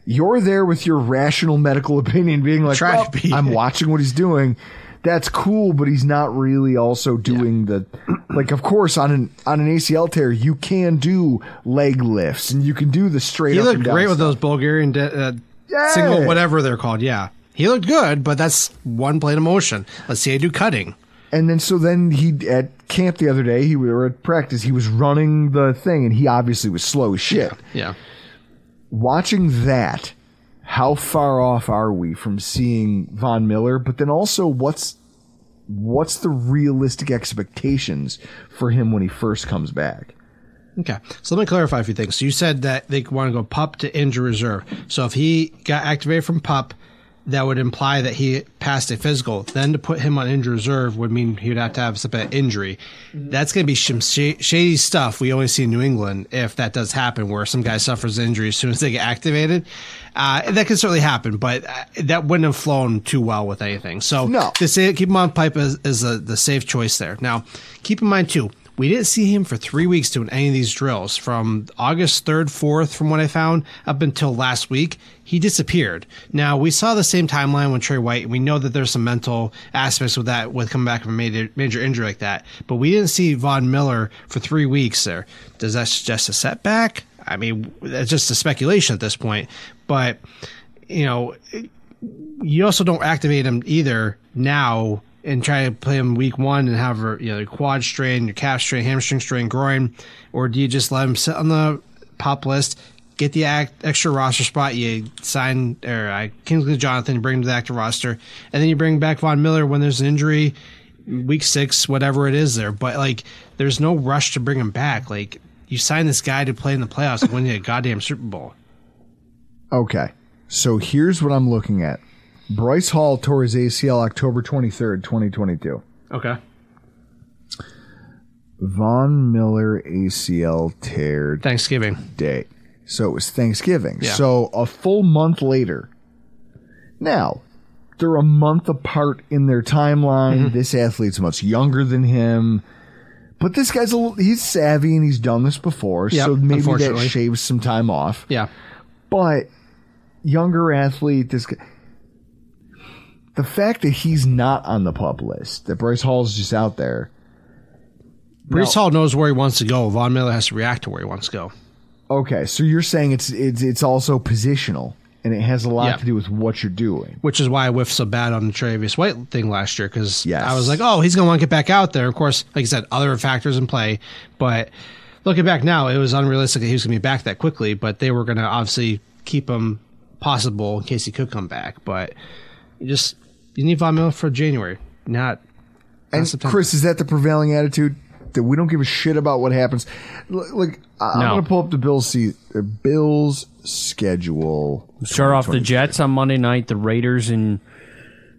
you're there with your rational medical opinion, being like, "Well. I'm watching what he's doing. That's cool, but he's not really also doing the like. Of course, on an on an ACL tear, you can do leg lifts and you can do the straight. He up looked great with those Bulgarian de- uh, Yeah. single, whatever they're called. Yeah. He looked good, but that's one plane of motion. Let's see I do cutting. And then so then he at camp the other day, he we were at practice, he was running the thing and he obviously was slow as shit. Yeah. Watching that, how far off are we from seeing Von Miller? But then also what's what's the realistic expectations for him when he first comes back? Okay. So let me clarify a few things. So you said that they want to go pup to injury reserve. So if he got activated from pup, that would imply that he passed a physical. Then to put him on injury reserve would mean he would have to have some injury. That's going to be some sh- shady stuff we only see in New England if that does happen, where some guy suffers injury as soon as they get activated. Uh, that could certainly happen, but uh, that wouldn't have flown too well with anything. So No. to say keep him on pup is, is a, the safe choice there. Now, keep in mind too, we didn't see him for three weeks doing any of these drills. From August 3rd, 4th, from what I found, up until last week, he disappeared. Now, we saw the same timeline with Tre White, and we know that there's some mental aspects with that, with coming back from a major, major injury like that. But we didn't see Von Miller for three weeks there. Does that suggest a setback? I mean, that's just a speculation at this point. But, you know, you also don't activate him either now and try to play him week one and have you know your quad strain, your calf strain, hamstring strain, groin, or do you just let him sit on the pup list, get the act, extra roster spot. You sign or uh, Kingsley Jonathan, bring him to the active roster, and then you bring back Von Miller when there's an injury, week six, whatever it is there. But like, there's no rush to bring him back. Like, you sign this guy to play in the playoffs and win a goddamn Super Bowl. Okay. So here's what I'm looking at. Breece Hall tore his ACL October 23rd, 2022. Okay. Von Miller ACL tear Thanksgiving. day. So it was Thanksgiving. Yeah. So a full month later. Now, they're a month apart in their timeline. Mm-hmm. This athlete's much younger than him. But this guy's a little, he's savvy and he's done this before. Yep, so maybe that shaves some time off. Yeah. But younger athlete, this guy, the fact that he's not on the pup list, that Breece Hall's just out there. Breece Hall knows where he wants to go. Von Miller has to react to where he wants to go. Okay, so you're saying it's it's it's also positional, and it has a lot Yeah. to do with what you're doing. which is why I whiffed so bad on the Travis White thing last year because Yes. I was like, oh, he's going to want to get back out there. Of course, like I said, other factors in play, but looking back now, it was unrealistic that he was going to be back that quickly. But they were going to obviously keep him possible in case he could come back. But just you need Von Miller for January, not. not And September. Chris, is that the prevailing attitude that we don't give a shit about what happens? L- Like I- I'm No. going to pull up the Bills see uh, Bills schedule. Start off the 2023. Jets on Monday night. The Raiders in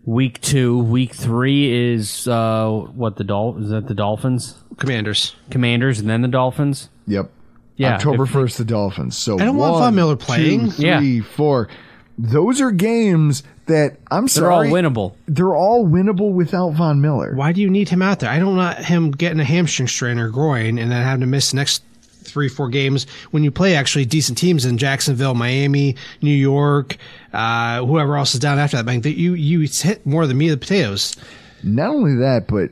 week two. Week three is uh, what the Dol is that the Dolphins, Commanders. Commanders, and then the Dolphins. Yep. Yeah, October if- first, the Dolphins. So I don't want one, Von Miller playing. Two, three, Yeah. four. Those are games that I'm sorry. They're all winnable. They're all winnable without Von Miller. Why do you need him out there? I don't want him getting a hamstring strain or groin and then having to miss the next three, four games when you play actually decent teams in Jacksonville, Miami, New York, uh, whoever else is down after that. Like, that you you hit more than the meat of the potatoes. Not only that, but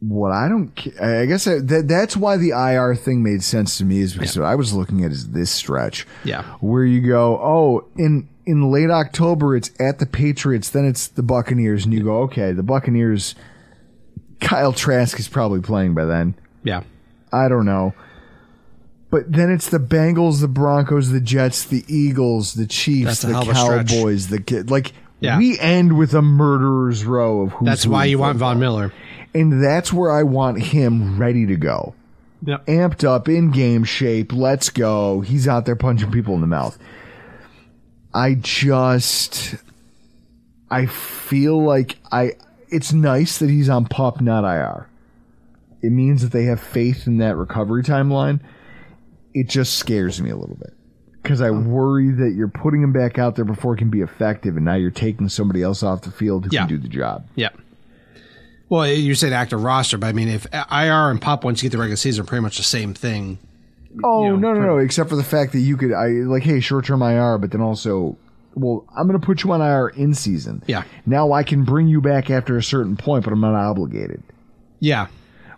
what I don't, ca- I guess I, that that's why the IR thing made sense to me is because what I was looking at is this stretch, Yeah. where you go, oh, in in late October it's at the Patriots, then it's the Buccaneers, and you go, okay, the Buccaneers. Kyle Trask is probably playing by then. Yeah. I don't know. But then it's the Bengals, the Broncos, the Jets, the Eagles, the Chiefs, the hell of a stretch. Cowboys, the kid. Like Yeah. we end with a murderer's row of who's That's why you want football. Von Miller. and that's where I want him ready to go, Yep. amped up, in game shape. Let's go. He's out there punching people in the mouth. I just, I feel like I. It's nice that he's on pup, not IR. It means that they have faith in that recovery timeline. It just scares me a little bit because I worry that you're putting him back out there before it can be effective, and now you're taking somebody else off the field who Yeah. can do the job. Yeah. Well, you said active roster, but I mean, if IR and Pup once you get the regular season pretty much the same thing. Oh you know, no, no, no! Except for the fact that you could, I like, hey, short term IR, but then also, well, I'm going to put you on IR in season. Yeah. Now I can bring you back after a certain point, but I'm not obligated. Yeah.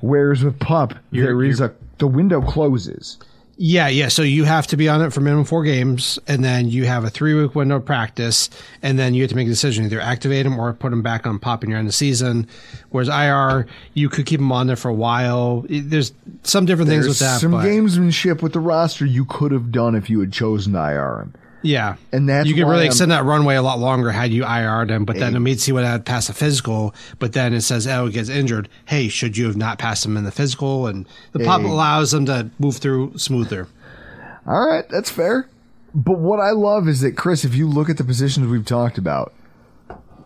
Whereas with Pup, there is a the window closes. Yeah, yeah. So you have to be on it for minimum four games, and then you have a three week window of practice, and then you have to make a decision either activate them or put them back on pup in your end of the season. Whereas IR, you could keep them on there for a while. There's some different things with that. some but gamesmanship with the roster you could have done if you had chosen IR. Yeah, and that's you could why really I'm- extend that runway a lot longer had you IR'd him. But then Hey. immediately would have passed a physical. But then it says, oh, he gets injured. Hey, should you have not passed him in the physical? And the pup allows them to move through smoother. All right, that's fair. But what I love is that Chris, if you look at the positions we've talked about,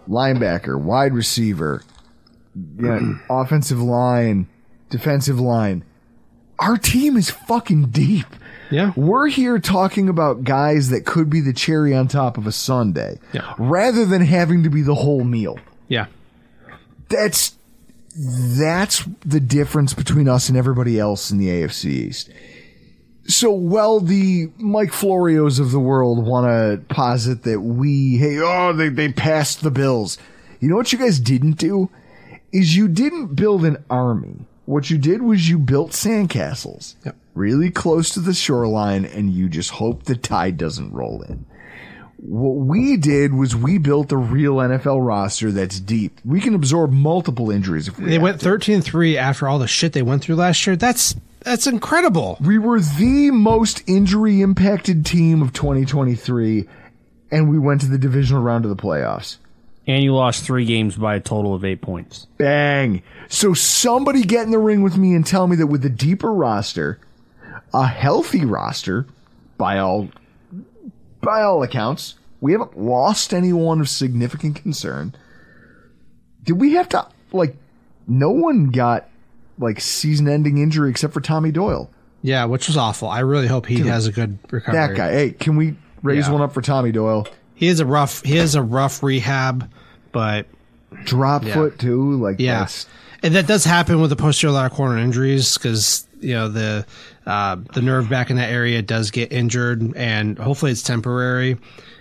linebacker, wide receiver, yeah, offensive line, defensive line, our team is fucking deep. Yeah. We're here talking about guys that could be the cherry on top of a sundae, Yeah. rather than having to be the whole meal. Yeah. That's that's the difference between us and everybody else in the AFC East. So while the Mike Florios of the world want to posit that we, hey, oh, they, they passed the Bills. You know what you guys didn't do? Is you didn't build an army. What you did was you built sandcastles Yep. Really close to the shoreline and you just hope the tide doesn't roll in. What we did was we built a real NFL roster that's deep. We can absorb multiple injuries if we They have went to. 13 3 after all the shit they went through last year. That's that's incredible. We were the most injury impacted team of 2023, and we went to the divisional round of the playoffs. And you lost three games by a total of eight points. Bang. So somebody get in the ring with me and tell me that with a deeper roster, a healthy roster, by all by all accounts, we haven't lost anyone of significant concern. Did we have to like no one got like season ending injury except for Tommy Doyle. Yeah, which was awful. I really hope he Dude, has a good recovery. That guy. Hey, can we raise Yeah. one up for Tommy Doyle? He is a rough. He is a rough rehab, but Drop Yeah. foot too. Like yeah, and that does happen with the posterior lateral corner injuries because you know the uh, the nerve back in that area does get injured, and hopefully it's temporary.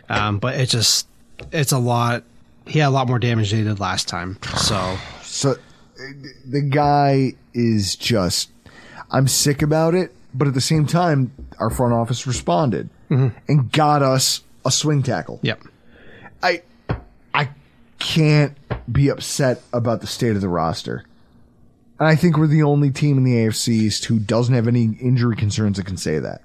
Um, but it just it's a lot. He had a lot more damage than he did last time. So so the guy is just I'm sick about it, but at the same time, our front office responded and got us a swing tackle. Yep. I I can't be upset about the state of the roster. And I think we're the only team in the AFC East who doesn't have any injury concerns that can say that.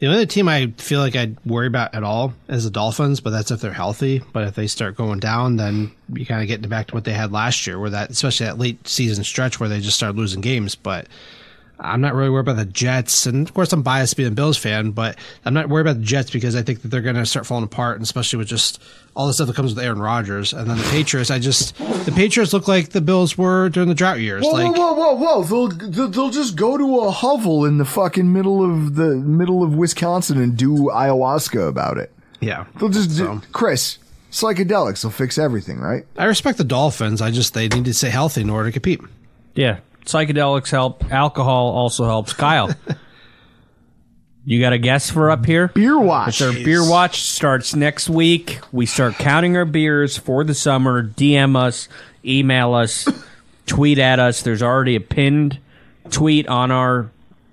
The only team I feel like I'd worry about at all is the Dolphins, but that's if they're healthy. But if they start going down, then you kind of get back to what they had last year, where that, especially that late season stretch where they just started losing games. But I'm not really worried about the Jets, and of course I'm biased being a Bills fan, but I'm not worried about the Jets because I think that they're going to start falling apart, and especially with just all the stuff that comes with Aaron Rodgers, and then the Patriots. I just the Patriots look like the Bills were during the drought years. Whoa, like whoa, whoa, whoa, whoa! They'll, they'll they'll just go to a hovel in the fucking middle of the middle of Wisconsin and do ayahuasca about it. yeah, They'll just So- do, Chris psychedelics will fix everything, right? I respect the Dolphins. I just they need to stay healthy in order to compete. Yeah, psychedelics help. Alcohol also helps. Kyle, you got a guess for up here? Beer watch. It's our beer watch starts next week. We start counting our beers for the summer. DM us, email us, tweet at us. There's already a pinned tweet on our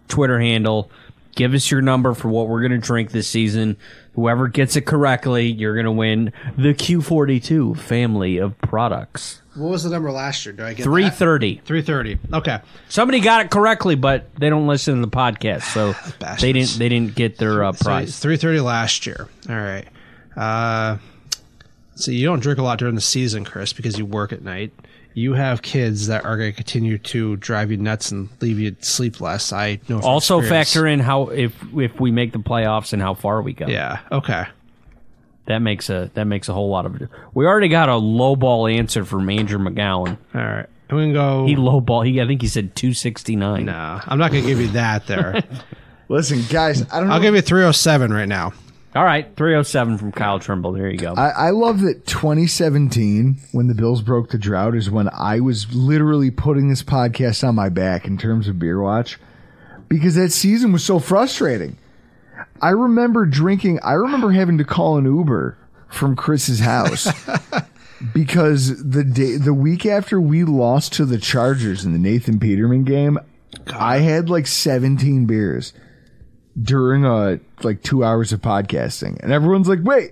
Twitter handle. Give us your number for what we're going to drink this season. Whoever gets it correctly, you're going to win the Q42 family of products. What was the number last year? Do I get Three thirty. Three thirty. Okay. Somebody got it correctly, but they don't listen to the podcast, so Bastards. they didn't. They didn't get their uh, So prize. three thirty last year. All right. Uh, so you don't drink a lot during the season, Chris, because you work at night. You have kids that are going to continue to drive you nuts and leave you sleepless. I know. from Also experience. factor in how if if we make the playoffs and how far we go. Yeah. Okay. That makes a that makes a whole lot of. We already got a low ball answer from Andrew McGowan. All right. I'm gonna go. He low ball. He I think he said two sixty nine. no, I'm not gonna give you that. There. Listen, guys, I don't know. I'll give you three oh seven right now. All right, three oh seven from Kyle Trimble. There you go. I, I love that 2017, when the Bills broke the drought, is when I was literally putting this podcast on my back in terms of beer watch because that season was so frustrating. I remember drinking, I remember having to call an Uber from Chris's house because the day, the week after we lost to the Chargers in the Nathan Peterman game, I had like 17 beers during uh like two hours of podcasting, and everyone's like, "Wait."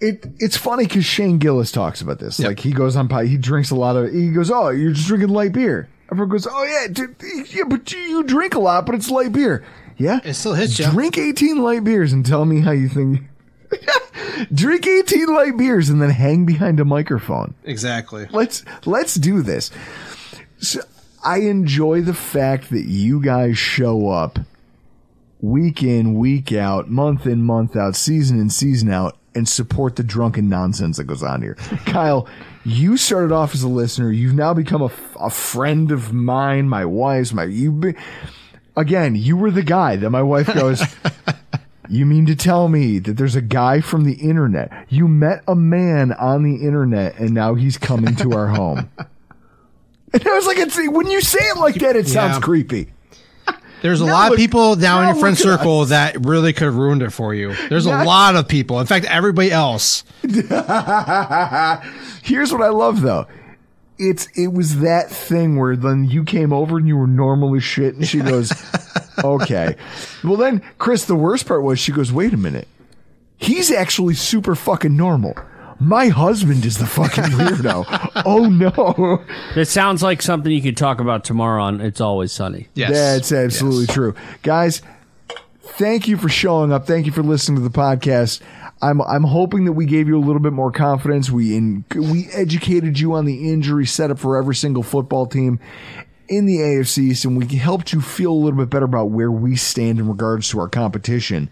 It it's funny because Shane Gillis talks about this. Like he goes on pod, he drinks a lot of. He goes, "Oh, you're just drinking light beer." Everyone goes, "Oh yeah, dude, yeah, but you, you drink a lot, but it's light beer." Yeah, It still hits you. Drink 18 light beers and tell me how you think. drink 18 light beers and then hang behind a microphone Exactly. let's let's do this. So I enjoy the fact that you guys show up week in, week out, month in, month out, season in, season out, and support the drunken nonsense that goes on here. Kyle, you started off as a listener. You've now become a, a friend of mine, my wife's, my you. Be, again, you were the guy that my wife goes. You mean to tell me that there's a guy from the internet? You met a man on the internet and now he's coming to our home. And I was like, it's, when you say it like that, it sounds Yeah. creepy. There's a Now lot of people down in your friend look circle that really could have ruined it for you. There's a lot of people. In fact, everybody else. Here's what I love though. It's it was that thing where then you came over and you were normal as shit, and she goes, "Okay." Well, then Chris, the worst part was she goes, "Wait a minute, he's actually super fucking normal." My husband is the fucking weirdo. oh no. That sounds like something you could talk about tomorrow on It's Always Sunny. Yes. That's absolutely Yes. true. Guys, thank you for showing up. Thank you for listening to the podcast. I'm I'm hoping that we gave you a little bit more confidence. We in, we educated you on the injury setup for every single football team in the AFC and we helped you feel a little bit better about where we stand in regards to our competition.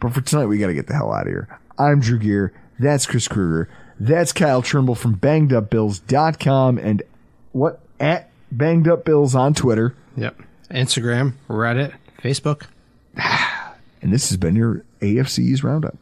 But for tonight, we got to get the hell out of here. I'm Drew Gear. That's Chris Kruger. That's Kyle Trimble from BangedUpBills.com and what at Banged Up Bills on Twitter. Yep. Instagram, Reddit, Facebook. And this has been your AFC's Roundup.